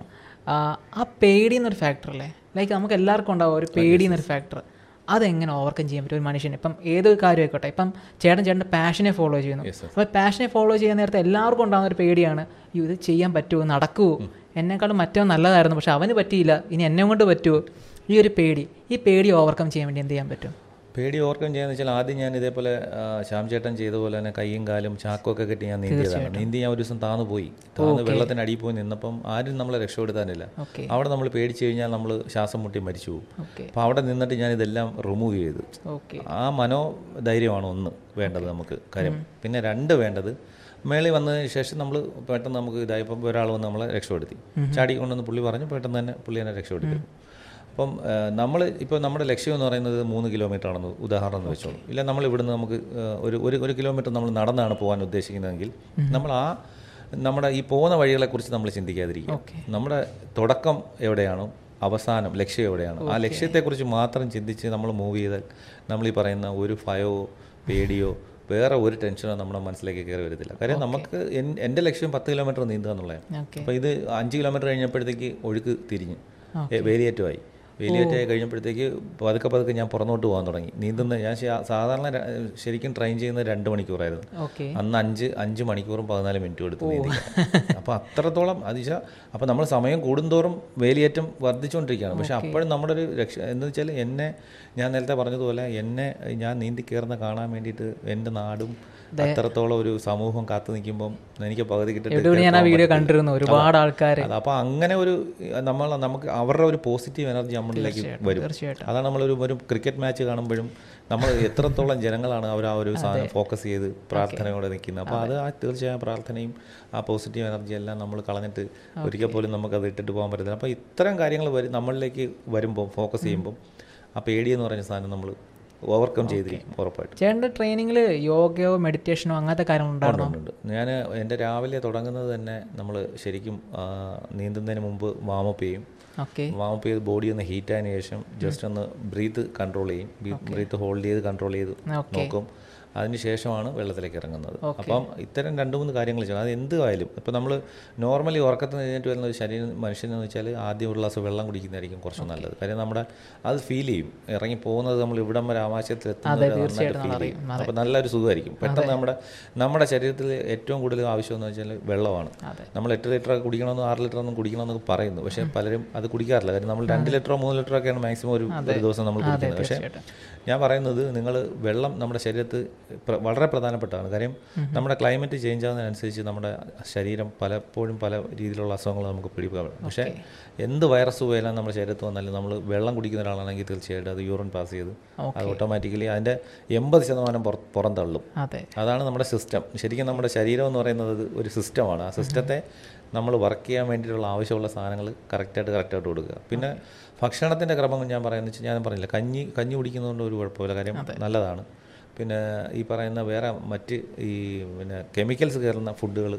ആ, പേടി എന്നൊരു ഫാക്ടർ അല്ലേ? ലൈക്ക് നമുക്ക് എല്ലാവർക്കും ഉണ്ടാവും ഒരു പേടി എന്നൊരു ഫാക്ടർ അതെങ്ങനെ ഓവർകം ചെയ്യാൻ പറ്റും ഒരു മനുഷ്യന്? ഇപ്പം ഏതൊരു കാര്യം ആയിക്കോട്ടെ. ഇപ്പം ചേട്ടൻ ചേട്ടന്റെ പാഷനെ ഫോളോ ചെയ്യുന്നു. അപ്പോൾ പാഷനെ ഫോളോ ചെയ്യാൻ നേരത്തെ എല്ലാവർക്കും ഉണ്ടാകുന്ന ഒരു പേടിയാണ് "അയ്യോ, ഇത് ചെയ്യാൻ പറ്റുമോ? നടക്കുമോ എന്നെക്കാളും മറ്റോ നല്ലതായിരുന്നു. പക്ഷെ അവന് പറ്റിയില്ല. ഇനി എന്നെ കൊണ്ട് പറ്റുമോ? ഈ ഒരു പേടി. ഈ പേടി ഓവർകം ചെയ്യാൻ വേണ്ടി എന്ത് ചെയ്യാൻ പറ്റും? പേടി ഓർക്കും ചെയ്യാന്ന് വെച്ചാൽ ആദ്യം ഞാൻ ഇതേപോലെ ശ്യാം ചേട്ടൻ ചെയ്ത പോലെ തന്നെ കൈയും കാലും ചാക്കൊക്കെ കെട്ടി ഞാൻ നീന്തിയതാണ്. നീന്തി ഞാൻ ഒരു ദിവസം താന്നു പോയി. താന്ന് വെള്ളത്തിന് അടിയിൽ പോയി നിന്നപ്പം ആരും നമ്മളെ രക്ഷപ്പെടുത്താനില്ല. അവിടെ നമ്മൾ പേടിച്ചു കഴിഞ്ഞാൽ നമ്മൾ ശ്വാസം മുട്ടി മരിച്ചു പോകും. അപ്പൊ അപ്പോൾ അവിടെ നിന്നിട്ട് ഞാൻ ഇതെല്ലാം റിമൂവ് ചെയ്തു. ആ മനോധൈര്യമാണ് ഒന്ന് വേണ്ടത് നമുക്ക്. കാര്യം പിന്നെ രണ്ട് വേണ്ടത് മേളി വന്നതിന് ശേഷം നമ്മൾ പെട്ടെന്ന് നമുക്ക് ഇതായപ്പോൾ ഒരാൾ വന്ന് നമ്മളെ രക്ഷപ്പെടുത്തി. ചാടി കൊണ്ടുവന്ന് പുള്ളി പറഞ്ഞു പെട്ടെന്ന് തന്നെ പുള്ളി എന്നെ രക്ഷപ്പെടുത്തി. അപ്പം നമ്മൾ ഇപ്പോൾ നമ്മുടെ ലക്ഷ്യം എന്ന് പറയുന്നത് മൂന്ന് കിലോമീറ്റർ ആണെന്ന് ഉദാഹരണം എന്ന് വെച്ചോളൂ. ഇല്ല നമ്മൾ ഇവിടുന്ന് നമുക്ക് ഒരു ഒരു ഒരു കിലോമീറ്റർ നമ്മൾ നടന്നാണ് പോകാൻ ഉദ്ദേശിക്കുന്നതെങ്കിൽ നമ്മൾ ആ നമ്മുടെ ഈ പോകുന്ന വഴികളെക്കുറിച്ച് നമ്മൾ ചിന്തിക്കാതിരിക്കുക. നമ്മുടെ തുടക്കം എവിടെയാണോ അവസാനം ലക്ഷ്യം എവിടെയാണ് ആ ലക്ഷ്യത്തെക്കുറിച്ച് മാത്രം ചിന്തിച്ച് നമ്മൾ മൂവ് ചെയ്താൽ നമ്മൾ ഈ പറയുന്ന ഒരു ഭയോ പേടിയോ വേറെ ഒരു ടെൻഷനോ നമ്മുടെ മനസ്സിലേക്ക് കയറി വരത്തില്ല. കാര്യം നമുക്ക് എൻ- എന്റെ ലക്ഷ്യം പത്ത് കിലോമീറ്റർ നീന്തുക എന്നുള്ളതാണ്. അപ്പോൾ ഇത് അഞ്ച് കിലോമീറ്റർ കഴിഞ്ഞപ്പോഴത്തേക്ക് ഒഴുക്ക് തിരിഞ്ഞു വേലിയേറ്റമായി വേലിയേറ്റായി കഴിഞ്ഞപ്പോഴത്തേക്ക് പതുക്കെ പതുക്കെ ഞാൻ പുറന്നോട്ട് പോകാൻ തുടങ്ങി. നീന്തുന്ന ഞാൻ സാധാരണ ശരിക്കും ട്രെയിൻ ചെയ്യുന്നത് രണ്ട് മണിക്കൂറായിരുന്നു. അന്ന് അഞ്ച് അഞ്ച് മണിക്കൂറും പതിനാല് മിനിറ്റും എടുത്ത് നീന്തി അപ്പോൾ അത്രത്തോളം അതിശ അപ്പോൾ നമ്മൾ സമയം കൂടുന്തോറും വേലിയേറ്റം വർദ്ധിച്ചുകൊണ്ടിരിക്കുകയാണ്. പക്ഷേ അപ്പോഴും നമ്മുടെ ഒരു രക്ഷ എന്ന് വെച്ചാൽ എന്നെ ഞാൻ നേരത്തെ പറഞ്ഞതുപോലെ എന്നെ ഞാൻ നീന്തി കയറുന്ന കാണാൻ വേണ്ടിയിട്ട് എന്റെ നാടും അത്രത്തോളം ഒരു സമൂഹം കാത്തു നിൽക്കുമ്പം എനിക്ക് പകുതി കിട്ടിയിട്ട് ഞാൻ ആ വീഡിയോ കണ്ടിരുന്നു. ഒരുപാട് ആൾക്കാർ അപ്പൊ അപ്പോൾ അങ്ങനെ ഒരു നമ്മൾ നമുക്ക് അവരുടെ ഒരു പോസിറ്റീവ് എനർജി നമ്മളിലേക്ക് വരും. അതാണ് നമ്മളൊരു ഒരു ക്രിക്കറ്റ് മാച്ച് കാണുമ്പോഴും നമ്മൾ എത്രത്തോളം ജനങ്ങളാണ് അവർ ആ ഒരു സാധനം ഫോക്കസ് ചെയ്ത് പ്രാർത്ഥനയോടെ നിൽക്കുന്നത്. അപ്പോൾ അത് ആ തീർച്ചയായും പ്രാർത്ഥനയും ആ പോസിറ്റീവ് എനർജി എല്ലാം നമ്മൾ കളഞ്ഞിട്ട് ഒരിക്കൽ പോലും നമുക്കത് ഇട്ടിട്ട് പോകാൻ പറ്റത്തില്ല. അപ്പോൾ ഇത്തരം കാര്യങ്ങൾ വരും നമ്മളിലേക്ക് വരുമ്പോൾ ഫോക്കസ് ചെയ്യുമ്പോൾ ആ പേടി എന്ന് പറഞ്ഞ സാധനം നമ്മൾ ഓവർകം ചെയ്തിരിക്കും ഉറപ്പായിട്ടും. ചേട്ടന്റെ ട്രെയിനിങ്ങിൽ യോഗയോ മെഡിറ്റേഷനോ അങ്ങനത്തെ കാര്യങ്ങൾ ഉണ്ടാകുന്നുണ്ട് ഞാൻ എന്റെ രാവിലെ തുടങ്ങുന്നത് തന്നെ നമ്മൾ ശരിക്കും നീന്തുന്നതിന് മുമ്പ് വാമപ്പ് ചെയ്യും. ഓക്കെ. വാമപ്പ് ചെയ്ത് ബോഡി ഒന്ന് ഹീറ്റ് ആയതിനു ശേഷം ജസ്റ്റ് ഒന്ന് ബ്രീത്ത് കൺട്രോൾ ചെയ്യും. ബ്രീത്ത് ഹോൾഡ് ചെയ്ത് കൺട്രോൾ ചെയ്ത് നോക്കും. അതിന് ശേഷമാണ് വെള്ളത്തിലേക്ക് ഇറങ്ങുന്നത്. അപ്പം ഇത്തരം രണ്ട് മൂന്ന് കാര്യങ്ങൾ ചെയ്യണം. അത് എന്തുമായാലും ഇപ്പം നമ്മൾ നോർമലി ഉറക്കത്തിന് എഴുന്നേറ്റ് വരുന്ന ഒരു ശരീരം മനുഷ്യനെന്ന് വെച്ചാൽ ആദ്യം ഒരു ഗ്ലാസ് വെള്ളം കുടിക്കുന്നതായിരിക്കും കുറച്ച് നല്ലത്. കാര്യം നമ്മുടെ അത് ഫീൽ ചെയ്യും. ഇറങ്ങി പോകുന്നത് നമ്മൾ ഇവിടം വരെ ആകാശത്തിൽ എത്തുന്നത് ഫീൽ അപ്പോൾ നല്ലൊരു സുഖമായിരിക്കും. പെട്ടെന്ന് നമ്മുടെ നമ്മുടെ ശരീരത്തിൽ ഏറ്റവും കൂടുതൽ ആവശ്യമെന്ന് വെച്ചാൽ വെള്ളമാണ്. നമ്മൾ എട്ട് ലിറ്റർ കുടിക്കണമെന്ന് ആറ് ലിറ്റർ ഒന്നും കുടിക്കണമെന്നൊക്കെ പറയുന്നു. പക്ഷേ പലരും അത് കുടിക്കാറില്ല. കാര്യം നമ്മൾ രണ്ട് ലിറ്ററോ മൂന്ന് ലിറ്ററോ ഒക്കെയാണ് മാക്സിമം ഒരു ദിവസം നമ്മൾ കുടിക്കുന്നത്. പക്ഷേ ഞാൻ പറയുന്നത് നിങ്ങൾ വെള്ളം നമ്മുടെ ശരീരത്തിൽ പ്ര- വളരെ പ്രധാനപ്പെട്ടതാണ്. കാര്യം നമ്മുടെ ക്ലൈമറ്റ് ചേഞ്ച് ആകുന്നതിനനുസരിച്ച് നമ്മുടെ ശരീരം പലപ്പോഴും പല രീതിയിലുള്ള അസുഖങ്ങൾ നമുക്ക് പിടിക്കാം പക്ഷേ എന്ത് വൈറസ് പോയാലും നമ്മുടെ ശരീരത്ത് വന്നാലും നമ്മൾ വെള്ളം കുടിക്കുന്ന ഒരാളാണെങ്കിൽ തീർച്ചയായിട്ടും അത് യൂറിൻ പാസ് ചെയ്ത് അത് ഓട്ടോമാറ്റിക്കലി അതിന്റെ എൺപത് ശതമാനം പുറം തള്ളും. അതെ. അതാണ് നമ്മുടെ സിസ്റ്റം ശരിക്കും നമ്മുടെ ശരീരം എന്ന് പറയുന്നത് ഒരു സിസ്റ്റമാണ് ആ സിസ്റ്റത്തെ നമ്മൾ വർക്ക് ചെയ്യാൻ വേണ്ടിയിട്ടുള്ള ആവശ്യമുള്ള സാധനങ്ങൾ കറക്റ്റായിട്ട് കറക്റ്റായിട്ട് കൊടുക്കുക. പിന്നെ ഭക്ഷണത്തിന്റെ ക്രമം ഞാൻ പറയുന്നത് വെച്ചാൽ ഞാൻ പറഞ്ഞില്ല കഞ്ഞി കഞ്ഞി കുടിക്കുന്നതുകൊണ്ട് ഒരു കുഴപ്പമില്ല. കാര്യം നല്ലതാണ്. പിന്നെ ഈ പറയുന്ന വേറെ മറ്റ് ഈ പിന്നെ കെമിക്കൽസ് കയറുന്ന ഫുഡുകൾ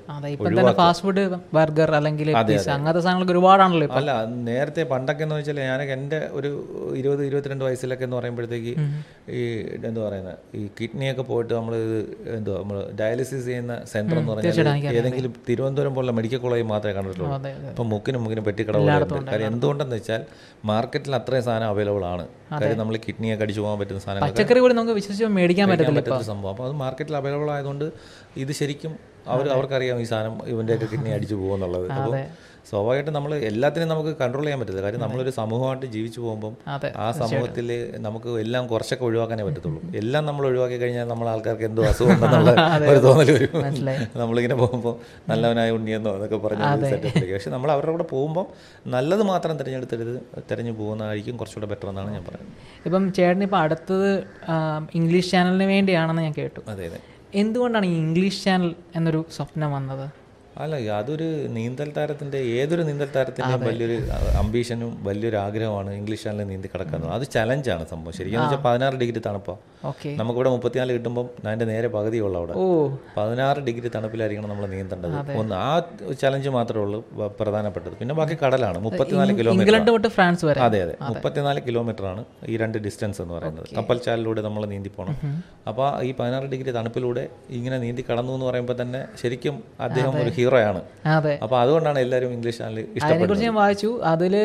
ഫാസ്റ്റ് ഫുഡ് ബർഗർ അല്ലെങ്കിൽ അങ്ങനത്തെ സാധനങ്ങളൊക്കെ ഒരുപാടാണല്ലോ അല്ല നേരത്തെ പണ്ടൊക്കെ എന്ന് വെച്ചാൽ ഞാനൊക്കെ എന്റെ ഒരു ഇരുപത് ഇരുപത്തിരണ്ട് വയസ്സിലൊക്കെ എന്ന് പറയുമ്പോഴത്തേക്ക് ഈ എന്താ പറയുന്നത് ഈ കിഡ്നിയൊക്കെ പോയിട്ട് നമ്മൾ എന്തോ നമ്മൾ ഡയാലിസിസ് ചെയ്യുന്ന സെന്റർ എന്ന് പറഞ്ഞാൽ ഏതെങ്കിലും തിരുവനന്തപുരം പോലുള്ള മെഡിക്കൽ കോളേജ് മാത്രമേ കണ്ടിട്ടുള്ളൂ. അപ്പം മുക്കിനും മുക്കിനും പെട്ടിക്കടവുകളുണ്ട് കാര്യം എന്തുകൊണ്ടെന്ന് വെച്ചാൽ മാർക്കറ്റിൽ അത്രയും സാധനം അവൈലബിൾ ആണ്. കാര്യം നമ്മൾ കിഡ്നിയൊക്കെ അടിച്ചു പോകാൻ പറ്റുന്ന സാധനം പച്ചക്കറി പോലും നമുക്ക് വിശ്വസിച്ച് മേടിക്കാൻ പറ്റത്തില്ല സംഭവം. അപ്പോൾ അത് മാർക്കറ്റിൽ അവൈലബിൾ ആയതുകൊണ്ട് ഇത് ശരിക്കും അവർ അവർക്കറിയാം ഈ സാധനം ഇവന്റെയൊക്കെ കിഡ്നി അടിച്ചു പോകുമെന്നുള്ളത് അപ്പോൾ സ്വാഭാവികമായിട്ടും നമ്മൾ എല്ലാത്തിനും നമുക്ക് കൺട്രോൾ ചെയ്യാൻ പറ്റില്ല കാര്യം നമ്മളൊരു സമൂഹമായിട്ട് ജീവിച്ചു പോകുമ്പം ആ സമൂഹത്തിൽ നമുക്ക് എല്ലാം കുറച്ചൊക്കെ ഒഴിവാക്കാനേ പറ്റത്തുള്ളൂ. എല്ലാം നമ്മൾ ഒഴിവാക്കി കഴിഞ്ഞാൽ നമ്മൾ ആൾക്കാർക്ക് എന്തോ അസുഖം ഉണ്ടെന്നുള്ള ഒരു തോന്നൽ വരും. നമ്മളിങ്ങനെ പോകുമ്പോൾ നല്ലവനായ ഉണ്ണിയെന്നോ എന്നൊക്കെ പറഞ്ഞ് സെറ്റപ്പിലേക്ക് പക്ഷെ നമ്മൾ അവരുടെ കൂടെ പോകുമ്പോൾ നല്ലത് മാത്രം തിരഞ്ഞെടുത്തരുത്. തിരഞ്ഞു പോകുന്നതായിരിക്കും കുറച്ചുകൂടെ ബെറ്റർ എന്നാണ് ഞാൻ പറയുന്നത്. ഇപ്പം ചേട്ടൻ ഇപ്പം അടുത്തത് ഇംഗ്ലീഷ് ചാനലിന് വേണ്ടിയാണെന്ന് ഞാൻ കേട്ടു. അതെ അതെ. എന്തുകൊണ്ടാണ് ഈ ഇംഗ്ലീഷ് ചാനൽ എന്നൊരു സ്വപ്നം വന്നത്? അല്ല അതൊരു നീന്തൽ താരത്തിന്റെ ഏതൊരു നീന്തൽ താരത്തിന്റെയും വലിയൊരു അംബീഷനും വലിയൊരു ആഗ്രഹമാണ് ഇംഗ്ലീഷ് ചാനലിൽ നീന്തി കിടക്കുന്നത്. അത് ചലഞ്ചാണ് സംഭവം. ശരിക്കും വെച്ചാൽ പതിനാറ് ഡിഗ്രി തണുപ്പാ. ഓക്കെ. നമുക്കിവിടെ മുപ്പത്തിനാല് കിട്ടുമ്പോൾ അതിന്റെ നേരെ പകുതിയുള്ള അവിടെ. പതിനാറ് ഡിഗ്രി തണുപ്പിലായിരിക്കണം നമ്മൾ നീന്തേണ്ടത്. ഒന്ന് ആ ചലഞ്ച് മാത്രമേ ഉള്ളൂ പ്രധാനപ്പെട്ടത്. പിന്നെ ബാക്കി കടലാണ്. മുപ്പത്തിനാല് കിലോമീറ്റർ ഫ്രാൻസ് വരെ. അതെ അതെ. മുപ്പത്തിനാല് കിലോമീറ്റർ ആണ് ഈ രണ്ട് ഡിസ്റ്റൻസ് എന്ന് പറയുന്നത്. കപ്പൽ ചാലിലൂടെ നമ്മൾ നീന്തി പോകണം അപ്പോൾ ഈ പതിനാറ് ഡിഗ്രി തണുപ്പിലൂടെ ഇങ്ങനെ നീന്തി കടന്നു എന്ന് പറയുമ്പോൾ തന്നെ ശരിക്കും അദ്ദേഹം ഒരു ഹീറോയാണ് അതെ. അപ്പൊ അതുകൊണ്ടാണ് എല്ലാവരും ഇംഗ്ലീഷ് ചാനൽ അതിനെക്കുറിച്ച് ഞാൻ വായിച്ചു. അതിൽ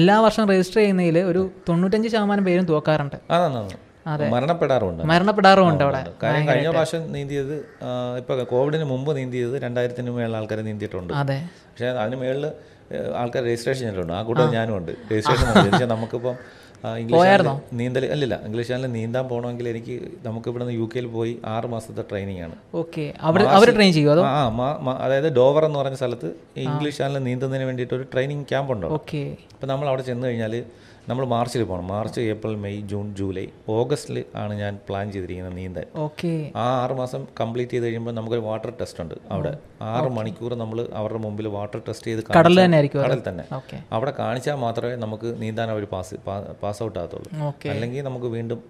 എല്ലാ വർഷം രജിസ്റ്റർ ചെയ്യുന്നതിൽ ഒരു തൊണ്ണൂറ്റഞ്ച് ശതമാനം പേരും തോക്കാറുണ്ട്. മരണപ്പെടാറുണ്ട് മരണപ്പെടാറുമുണ്ട്. അവിടെ. കാര്യം കഴിഞ്ഞ പ്രാവശ്യം നീന്തിയത് ഇപ്പൊ കോവിഡിന് മുമ്പ് നീന്തിയത് രണ്ടായിരത്തിന് മേളിൽ ആൾക്കാർ നീന്തിയിട്ടുണ്ട്. അതെ. പക്ഷെ അതിന് മേളിൽ ആൾക്കാർ രജിസ്ട്രേഷൻ ചെയ്തിട്ടുണ്ട്. ആ കൂട്ടം ഞാനും ഉണ്ട് രജിസ്ട്രേഷൻ നമുക്കിപ്പം ഇംഗ്ലീഷ് ചാനൽ നീന്തൽ അല്ലില്ല ഇംഗ്ലീഷ് ചാനൽ നീന്താൻ പോകണമെങ്കിൽ എനിക്ക് നമുക്ക് ഇവിടെ നിന്ന് യു കെയിൽ പോയി ആറ് മാസത്തെ ട്രെയിനിങ് ആണ്. ഓക്കെ ട്രെയിൻ ചെയ്യുമോ അതോ? ആ അതായത് ഡോവർ എന്ന് പറഞ്ഞ സ്ഥലത്ത് ഇംഗ്ലീഷ് ചാനൽ നീന്തുന്നതിന് വേണ്ടിയിട്ട് ഒരു ട്രെയിനിങ് ക്യാമ്പ് ഉണ്ട് ഓക്കെ അപ്പോൾ നമ്മൾ അവിടെ ചെന്ന് കഴിഞ്ഞാൽ നമ്മൾ മാർച്ചിൽ പോകണം. March April May June July ഓഗസ്റ്റിൽ ആണ് ഞാൻ പ്ലാൻ ചെയ്തിരിക്കുന്നത് നീന്തൽ. ഓക്കെ. ആ ആറ് മാസം കംപ്ലീറ്റ് ചെയ്ത് കഴിയുമ്പോൾ നമുക്കൊരു വാട്ടർ ടെസ്റ്റ് ഉണ്ട് അവിടെ. ആറ് മണിക്കൂർ നമ്മൾ അവരുടെ മുമ്പിൽ വാട്ടർ ടെസ്റ്റ് ചെയ്ത് കടൽ തന്നെ കടൽ തന്നെ. അവിടെ കാണിച്ചാൽ മാത്രമേ നമുക്ക് നീന്താൻ അവർ പാസ് പാസ് ഔട്ട് ആകത്തുള്ളൂ. അല്ലെങ്കിൽ നമുക്ക് വീണ്ടും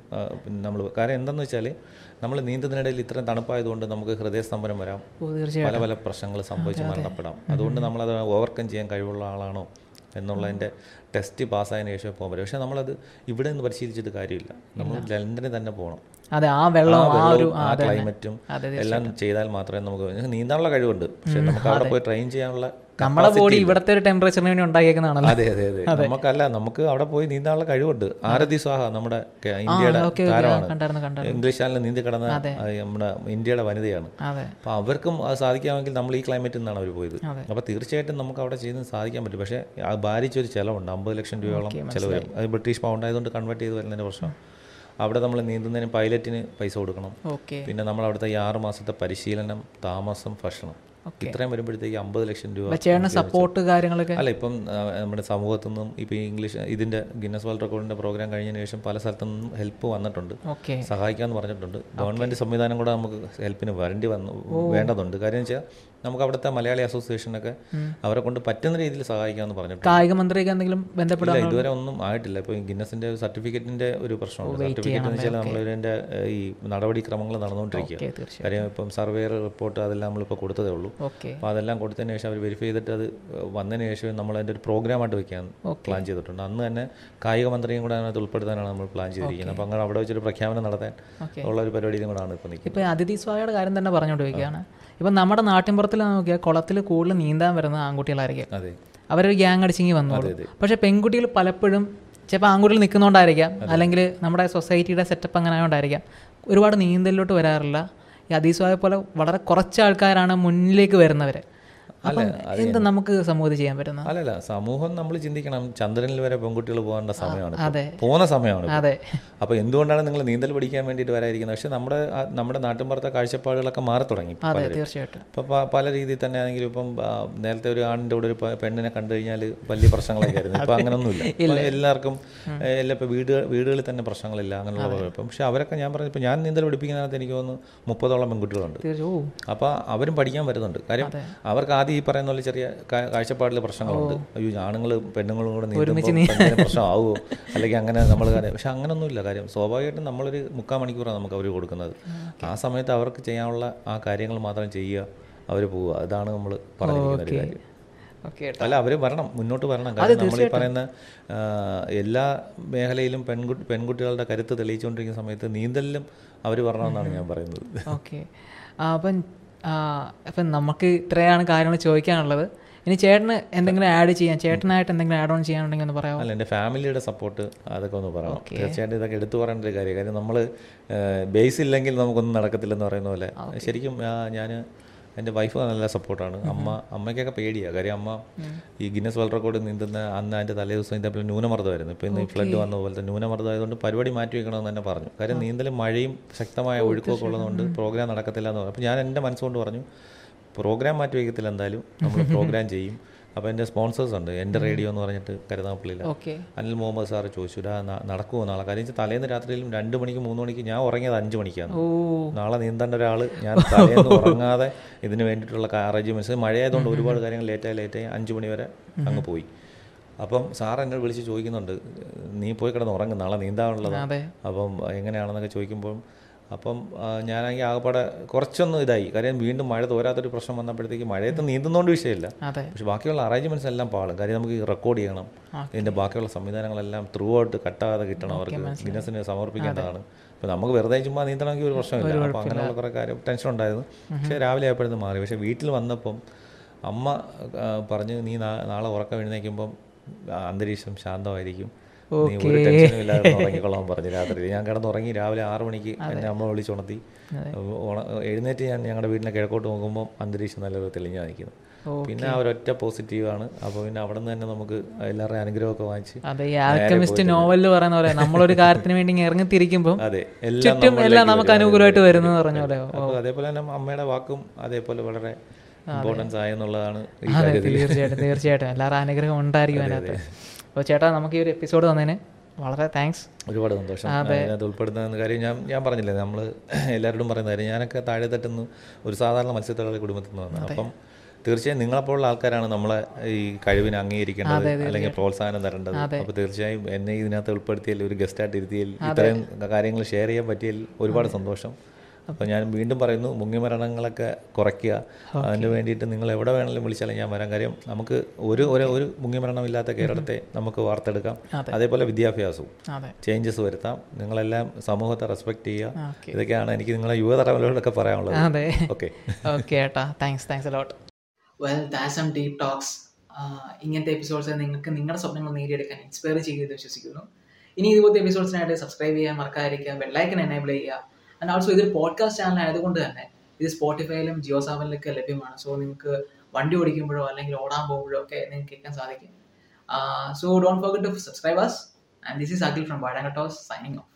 നമ്മൾ കാര്യം എന്തെന്ന് വെച്ചാൽ നമ്മൾ നീന്തുന്നതിനിടയിൽ ഇത്രയും തണുപ്പായതുകൊണ്ട് നമുക്ക് ഹൃദയസ്തംഭനം വരാം. പല പല പ്രശ്നങ്ങൾ സംഭവിച്ച് മരണപ്പെടാം. അതുകൊണ്ട് നമ്മളത് ഓവർകം ചെയ്യാൻ കഴിവുള്ള ആളാണോ? എന്നുള്ളതിന്റെ ടെസ്റ്റ് പാസ്സായതിനു ശേഷം പോകാൻ പറ്റും. പക്ഷേ നമ്മളത് ഇവിടെ നിന്ന് പരിശീലിച്ചിട്ട് കാര്യമില്ല. നമ്മൾ ലണ്ടനിൽ തന്നെ പോകണം. അതെ ആ വെള്ളം ആ ഒരു ക്ലൈമറ്റും എല്ലാം ചെയ്താൽ മാത്രമേ നമുക്ക് നീന്താനുള്ള കഴിവുണ്ട്. പക്ഷെ നമുക്ക് അവിടെ പോയി ട്രെയിൻ ചെയ്യാനുള്ള നമ്മുടെ ബോഡി ഇവിടുത്തെ ഒരു ടെമ്പറേച്ചറിന് വേണ്ടി ഉണ്ടാക്കിയേക്കുന്നതാണല്ലോ. അതെ അതെ അതെ. നമുക്കല്ല നമുക്ക് അവിടെ പോയി നീന്താനുള്ള കഴിവുണ്ട്. ആരതി സ്വാഹ നമ്മുടെ ഇന്ത്യയുടെ താരമാണ്. ഇംഗ്ലീഷ് ചാനലിൽ നീന്തി കിടന്ന നമ്മുടെ ഇന്ത്യയുടെ വനിതയാണ്. അപ്പൊ അപ്പോൾ അവർക്കും അത് സാധിക്കാമെങ്കിൽ നമ്മൾ ഈ ക്ലൈമറ്റിൽ നിന്നാണ് അവർ പോയത്. അപ്പൊ അപ്പോൾ തീർച്ചയായിട്ടും നമുക്ക് അവിടെ ചെയ്ത് സാധിക്കാൻ പറ്റും. പക്ഷേ ഭാരിച്ചൊരു ചിലവുണ്ട്. അമ്പത് ലക്ഷം രൂപയോളം ചിലവ് വരും. അത് ബ്രിട്ടീഷ് പൗണ്ട് ആയതുകൊണ്ട് കൺവേർട്ട് ചെയ്ത് വരുന്നതിന്റെ പ്രശ്നം. അവിടെ നമ്മൾ നീന്തുന്നതിന് പൈലറ്റിന് പൈസ കൊടുക്കണം. പിന്നെ നമ്മൾ അവിടുത്തെ ഈ ആറ് മാസത്തെ പരിശീലനം താമസം ഭക്ഷണം. ഇത്രയും വരുമ്പോഴത്തേക്ക് അമ്പത് ലക്ഷം രൂപ ചേട്ടന് സപ്പോർട്ട് കാര്യങ്ങളൊക്കെ? അല്ല ഇപ്പം നമ്മുടെ സമൂഹത്തു നിന്നും ഇപ്പം ഇംഗ്ലീഷ് ഇതിന്റെ ഗിന്നസ് വേൾഡ് റെക്കോർഡിന്റെ പ്രോഗ്രാം കഴിഞ്ഞതിന് ശേഷം പല സ്ഥലത്തു നിന്നും ഹെൽപ്പ് വന്നിട്ടുണ്ട്. ഓക്കെ. സഹായിക്കാമെന്ന് പറഞ്ഞിട്ടുണ്ട്. ഗവൺമെന്റ് സംവിധാനം കൂടെ നമുക്ക് ഹെൽപ്പിന് വരേണ്ടി വന്നു വേണ്ടതുണ്ട്. കാര്യം വെച്ചാൽ നമുക്ക് അവിടുത്തെ മലയാളി അസോസിയേഷനൊക്കെ അവരെ കൊണ്ട് പറ്റുന്ന രീതിയിൽ സഹായിക്കാമെന്ന് പറഞ്ഞിട്ടുണ്ട്. കായിക മന്ത്രിയൊക്കെ എന്തെങ്കിലും ബന്ധപ്പെടാൻ ഇതുവരെ ഒന്നും ആയിട്ടില്ല. ഇപ്പോൾ ഗിന്നസിന്റെ സർട്ടിഫിക്കറ്റിന്റെ ഒരു പ്രശ്നമുണ്ട്. സർട്ടിഫിക്കറ്റ് എന്ന് വെച്ചാൽ നമ്മളിതിന്റെ ഈ നടപടിക്രമങ്ങൾ നടന്നുകൊണ്ടിരിക്കുക കാര്യം ഇപ്പം സർവേ റിപ്പോർട്ട് അതെല്ലാം നമ്മളിപ്പോൾ കൊടുത്തതേ ഉള്ളൂ. അപ്പൊ അപ്പോൾ അതെല്ലാം കൊടുത്തതിന് ശേഷം അവർ വെരിഫൈ ചെയ്തിട്ട് അത് വന്നതിന് ശേഷം നമ്മൾ അതിന്റെ ഒരു പ്രോഗ്രാമായിട്ട് വെക്കാൻ പ്ലാൻ ചെയ്തിട്ടുണ്ട്. അന്ന് തന്നെ കായിക മന്ത്രിയും കൂടെ അതിനകത്ത് ഉൾപ്പെടുത്താനാണ് നമ്മൾ പ്ലാൻ ചെയ്തിരിക്കുന്നത്. അപ്പോൾ അങ്ങനെ അവിടെ വെച്ചൊരു പ്രഖ്യാപനം നടത്താൻ ഉള്ള ഒരു പരിപാടിയും കൂടാണ് ഇപ്പോൾ നിൽക്കുന്നത്. ഇപ്പം അതിഥി സ്വായയുടെ കാര്യം തന്നെ പറഞ്ഞുകൊണ്ടിരിക്കുകയാണ്. ഇപ്പം നമ്മുടെ നാട്ടിൻപുറത്തിൽ നോക്കിയാൽ കുളത്തിൽ കൂടുതൽ നീന്താൻ വരുന്ന ആൺകുട്ടികളായിരിക്കും. അവരൊരു ഗ്യാങ് അടിച്ചിങ്ങി വന്നോളൂ പക്ഷെ പെൺകുട്ടികൾ പലപ്പോഴും ചിലപ്പോൾ ആൺകുട്ടികൾ നിൽക്കുന്നതുകൊണ്ടായിരിക്കാം അല്ലെങ്കിൽ നമ്മുടെ സൊസൈറ്റിയുടെ സെറ്റപ്പ് അങ്ങനെ ആയതുകൊണ്ടായിരിക്കാം ഒരുപാട് നീന്തലിലോട്ട് വരാറില്ല. ഈ അതീസ്വായ പോലെ വളരെ കുറച്ച് ആൾക്കാരാണ് മുന്നിലേക്ക് വരുന്നവർ എന്താ നമുക്ക് സമൂഹത്തിൽ ചെയ്യാൻ പറ്റുന്ന അല്ലല്ല സമൂഹം നമ്മൾ ചിന്തിക്കണം. ചന്ദ്രനിൽ വരെ പെൺകുട്ടികൾ പോകേണ്ട സമയമാണ്. പോകുന്ന സമയമാണ് ഇപ്പൊ. അതെ. അപ്പോൾ എന്തുകൊണ്ടാണ് നിങ്ങൾ നീന്തൽ പഠിക്കാൻ വേണ്ടിയിട്ട് വരായിരിക്കുന്നത് പക്ഷെ നമ്മുടെ നമ്മുടെ നാട്ടിൻപുറത്തെ കാഴ്ചപ്പാടുകളൊക്കെ മാറി തുടങ്ങി ഇപ്പൊ തീർച്ചയായിട്ടും. ഇപ്പൊ പല രീതിയിൽ തന്നെ ആണെങ്കിലും ഇപ്പം നേരത്തെ ഒരു ആണിന്റെ കൂടെ ഒരു പെണ്ണിനെ കണ്ടു കഴിഞ്ഞാൽ വലിയ പ്രശ്നങ്ങളൊക്കെ ആയിരുന്നു. ഇപ്പം അങ്ങനൊന്നുമില്ല. ഇപ്പൊ എല്ലാവർക്കും എല്ലാ ഇപ്പോൾ വീട് വീടുകളിൽ തന്നെ പ്രശ്നങ്ങളില്ല. അങ്ങനെയുള്ള കുഴപ്പം. പക്ഷെ അവരൊക്കെ ഞാൻ പറഞ്ഞു ഇപ്പോൾ ഞാൻ നീന്തൽ പഠിപ്പിക്കുന്നതിനകത്ത് എനിക്ക് തോന്നുന്നു മുപ്പതോളം പെൺകുട്ടികളുണ്ട്. അപ്പോൾ അവരും പഠിക്കാൻ വരുന്നുണ്ട്. കാര്യം അവർക്ക് ആദ്യം ഈ പറയുന്ന പോലെ ചെറിയ കാഴ്ചപ്പാടിൽ പ്രശ്നങ്ങളുണ്ട്. അയ്യോ ആണുങ്ങൾ പെണ്ണുങ്ങളും കൂടെ നീന്തുമ്പോൾ പ്രശ്നമാവുമോ അല്ലെങ്കിൽ അങ്ങനെ നമ്മൾ കാര്യം പക്ഷെ അങ്ങനൊന്നുമില്ല. കാര്യം സ്വാഭാവികമായിട്ടും നമ്മളൊരു മുക്കാൽ മണിക്കൂറാണ് നമുക്ക് അവർ കൊടുക്കുന്നത്. ആ സമയത്ത് അവർക്ക് ചെയ്യാനുള്ള ആ കാര്യങ്ങൾ മാത്രം ചെയ്യുക അവർ പോവുക. അതാണ് നമ്മൾ പറഞ്ഞിരിക്കുന്ന ഒരു കാര്യം. അല്ല അവർ വരണം. മുന്നോട്ട് വരണം. കാരണം നമ്മൾ ഈ പറയുന്ന എല്ലാ മേഖലയിലും പെൺകുട്ടി പെൺകുട്ടികളുടെ കരുത്ത് തെളിയിച്ചുകൊണ്ടിരിക്കുന്ന സമയത്ത് നീന്തലിലും അവർ വരണമെന്നാണ് ഞാൻ പറയുന്നത്. ഓക്കെ. അപ്പം അപ്പം നമുക്ക് ഇത്രയാണ് കാര്യങ്ങൾ ചോദിക്കാനുള്ളത്. ഇനി ചേട്ടന് എന്തെങ്കിലും ആഡ് ചെയ്യാൻ ചേട്ടനായിട്ട് എന്തെങ്കിലും ആഡ് ഓൺ ചെയ്യാനുണ്ടെങ്കിൽ ഒന്ന് പറയാമോ? അല്ല എന്റെ ഫാമിലിയുടെ സപ്പോർട്ട് അതൊക്കെ ഒന്ന് പറയാം തീർച്ചയായിട്ടും ഇതൊക്കെ എടുത്തു പറയേണ്ട ഒരു കാര്യം കാര്യം നമ്മൾ ബേസ് ഇല്ലെങ്കിൽ നമുക്കൊന്നും നടക്കത്തില്ലെന്ന് പറയുന്ന പോലെ. ശരിക്കും ഞാൻ എന്റെ വൈഫ് നല്ല സപ്പോർട്ടാണ് അമ്മ അമ്മയ്ക്കൊക്കെ പേടിയാണ് കാര്യം അമ്മ ഈ ഗിന്നസ് വേൾഡ് റെക്കോർഡ് നീന്തുന്ന അന്ന് അതിന്റെ തലേ ദിവസം ഇതേപോലെ ന്യൂനമർദ്ദമായിരുന്നു. ഇപ്പോൾ ഇന്ന് ഈ ഫ്ലഡ് വന്ന പോലത്തെ ന്യൂനമർദ്ദം ആയതുകൊണ്ട് പരിപാടി മാറ്റി വെക്കണമെന്ന് തന്നെ പറഞ്ഞു. കാര്യം നീന്തലും മഴയും ശക്തമായ ഒഴുക്കൊക്കെ ഉള്ളതുകൊണ്ട് പ്രോഗ്രാം നടക്കത്തില്ല എന്ന് പറഞ്ഞു. അപ്പോൾ ഞാൻ എന്റെ മനസ്സുകൊണ്ട് പറഞ്ഞു പ്രോഗ്രാം മാറ്റി വയ്ക്കത്തില്ല എന്തായാലും. നമ്മൾ പ്രോഗ്രാം ചെയ്യും. അപ്പോൾ എന്റെ സ്പോൺസേഴ്സ് ഉണ്ട്. എന്റെ റേഡിയോ എന്ന് പറഞ്ഞിട്ട് കരുനാപ്പള്ളിയിൽ ഓക്കെ. അനിൽ മുഹമ്മദ് സാറ് ചോദിച്ചു "ഡാ, ന- നടക്കുമോ നാളെ? കാര്യം വെച്ചാൽ തലേന്ന് രാത്രിയിലും രണ്ട് മണിക്ക് മൂന്ന് മണിക്ക് ഞാൻ ഉറങ്ങിയത് അഞ്ച് മണിക്കാണ്. നാളെ നീന്തേണ്ട ഒരാൾ ഞാൻ തലേന്ന് ഉറങ്ങാതെ ഇതിന് വേണ്ടിയിട്ടുള്ള അറേഞ്ച്മെന്റ്സ് മഴയായതുകൊണ്ട് ഒരുപാട് കാര്യങ്ങൾ ലേറ്റായി ലേറ്റായി അഞ്ച് മണി വരെ അങ്ങ് പോയി. അപ്പം സാർ എന്നെ വിളിച്ച് ചോദിക്കുന്നുണ്ട് നീ പോയി കിടന്ന് ഉറങ്ങും നാളെ നീന്താനുള്ളതാണ് അപ്പം എങ്ങനെയാണെന്നൊക്കെ ചോദിക്കുമ്പോൾ അപ്പം ഞാനാണെങ്കിൽ ആകെപ്പാടെ കുറച്ചൊന്നും ഇതായി. കാര്യം വീണ്ടും മഴ തോരാത്തൊരു പ്രശ്നം വന്നപ്പോഴത്തേക്ക് മഴയത്ത് നീന്തുന്നതുകൊണ്ട് വിഷയമില്ല പക്ഷെ ബാക്കിയുള്ള അറേഞ്ച്മെന്റ്സ് എല്ലാം പാളും. കാര്യം നമുക്ക് റെക്കോർഡ് ചെയ്യണം. ഇതിന്റെ ബാക്കിയുള്ള സംവിധാനങ്ങളെല്ലാം ത്രൂ ഔട്ട് കട്ടാതെ കിട്ടണം അവർക്ക്. ഗിന്നസിന് സമർപ്പിക്കേണ്ടതാണ്. അപ്പൊ നമുക്ക് വെറുതെ ചുമ്മാ നീന്തണമെങ്കിൽ ഒരു പ്രശ്നമില്ല. അപ്പൊ അങ്ങനെയുള്ള കുറെ കാര്യം ടെൻഷൻ ഉണ്ടായിരുന്നു. പക്ഷേ രാവിലെ ആയപ്പോഴത്തെ മാറി. പക്ഷെ വീട്ടിൽ വന്നപ്പം അമ്മ പറഞ്ഞു നീ നാളെ ഉറക്കം എഴുന്നേക്കുമ്പം അന്തരീക്ഷം ശാന്തമായിരിക്കും. നീ ഒരു ടെൻഷനും ഇല്ലാതെ ഉറങ്ങിക്കൊള്ളാൻ പറഞ്ഞു രാത്രി ഞാൻ കിടന്നുറങ്ങി രാവിലെ ആറു മണിക്ക് എന്നെ അമ്മ വിളിച്ചുണർത്തി. എഴുന്നേറ്റ് ഞാൻ ഞങ്ങളുടെ വീടിന്റെ കിഴക്കോട്ട് നോക്കുമ്പോൾ അന്തരീക്ഷം നല്ല തെളിഞ്ഞാൽ നിൽക്കുന്നു പിന്നെ ആ ഒരൊറ്റ പോസിറ്റീവാണ് അപ്പോൾ പിന്നെ അവിടെ നിന്ന് തന്നെ നമുക്ക് എല്ലാവരുടെയും അനുഗ്രഹമൊക്കെ വാങ്ങിച്ച് അതെ ഈ ആൽക്കമിസ്റ്റ് നോവലിൽ പറയുന്ന പോലെ നമ്മളൊരു കാര്യത്തിന് വേണ്ടി ഇറങ്ങി ഇറങ്ങിത്തിരിക്കുമ്പോൾ അതെ ചുറ്റും എല്ലാം നമുക്ക് അനുകൂലമായിട്ട് വരുന്നത് പറഞ്ഞ പോലെ. അതേപോലെ തന്നെ അമ്മയുടെ വാക്കും അതേപോലെ വളരെ ഇമ്പോർട്ടൻസ് ആയെന്നുള്ളതാണ് തീർച്ചയായിട്ടും തീർച്ചയായിട്ടും. എല്ലാവരും അനുഗ്രഹം ഉണ്ടായിരിക്കും അതിനകത്ത്. അപ്പോൾ ചേട്ടാ നമുക്ക് ഈ ഒരു എപ്പിസോഡ് തന്നതിന് വളരെ താങ്ക്സ് ഒരുപാട് സന്തോഷം. അതിനകത്ത് ഉൾപ്പെടുന്ന കാര്യം ഞാൻ ഞാൻ പറഞ്ഞില്ലേ നമ്മൾ എല്ലാവരോടും പറയുന്ന കാര്യം ഞാനൊക്കെ താഴെ തട്ടുന്ന ഒരു സാധാരണ മത്സ്യത്തൊഴിലാളി കുടുംബത്തിൽ നിന്ന് വന്നത് അപ്പം തീർച്ചയായും നിങ്ങളെപ്പോലുള്ള ആൾക്കാരാണ് നമ്മളെ ഈ കഴിവിനെ അംഗീകരിക്കേണ്ടത് അല്ലെങ്കിൽ പ്രോത്സാഹനം തരേണ്ടത്. അപ്പോൾ തീർച്ചയായും എന്നെ ഇതിനകത്ത് ഉൾപ്പെടുത്തിയാൽ ഒരു ഗസ്റ്റായിട്ട് ഇരുത്തിയാൽ ഇത്രയും കാര്യങ്ങൾ ഷെയർ ചെയ്യാൻ പറ്റിയാൽ ഒരുപാട് സന്തോഷം. അപ്പോൾ ഞാൻ വീണ്ടും പറയുന്നു മുങ്ങി മരണങ്ങളൊക്കെ കുറയ്ക്കുക. അതിന് വേണ്ടിയിട്ട് നിങ്ങൾ എവിടെ വേണമെങ്കിലും വിളിച്ചാലും ഞാൻ വരാൻ കാര്യം നമുക്ക് ഒരു ഒരു ഒരു മുങ്ങിമരണമില്ലാത്ത കേരളത്തെ നമുക്ക് വാർത്തെടുക്കാം. അതേപോലെ വിദ്യാഭ്യാസവും അതെ. ചേഞ്ചസ് വരുത്താം. നിങ്ങളെല്ലാം സമൂഹത്തെ റെസ്പെക്ട് ചെയ്യുക. ഇതൊക്കെയാണ് എനിക്ക് നിങ്ങളെ യുവതലമുറയോടൊക്കെ പറയാനുള്ളത്. അതെ. ഓക്കെ. ഓക്കെ ഏട്ടാ. Thanks thanks a lot well that some deep talks ഇങ്ങനത്തെ എപ്പിസോഡ്സ് നിങ്ങൾക്ക് നിങ്ങളുടെ സ്വപ്നങ്ങൾ നേടിയെടുക്കാൻ ഇൻസ്പയർ ചെയ്യുമെന്ന് വിശ്വസിക്കുന്നു. ഇനി ഇതുപോലത്തെ എപ്പിസോഡ്സിനായിട്ട് സബ്സ്ക്രൈബ് ചെയ്യാൻ മറക്കാതിരിക്കുക ബെല്ലൈക്കൻ എനേബിൾ ചെയ്യുക ആൻഡ് ഓൾസോ ഇതൊരു പോഡ്കാസ്റ്റ് ചാനൽ ആയതുകൊണ്ട് തന്നെ ഇത് സ്പോട്ടിഫൈയിലും ജിയോ സാവനിലൊക്കെ ലഭ്യമാണ്. സോ നിങ്ങൾക്ക് വണ്ടി ഓടിക്കുമ്പോഴോ അല്ലെങ്കിൽ ഓടാൻ പോകുമ്പോഴോ ഒക്കെ നിങ്ങൾക്ക് കേൾക്കാൻ സാധിക്കും. So don't forget to subscribe us. And this is Akhil from വാഴാങ്കട്ടോസ് signing of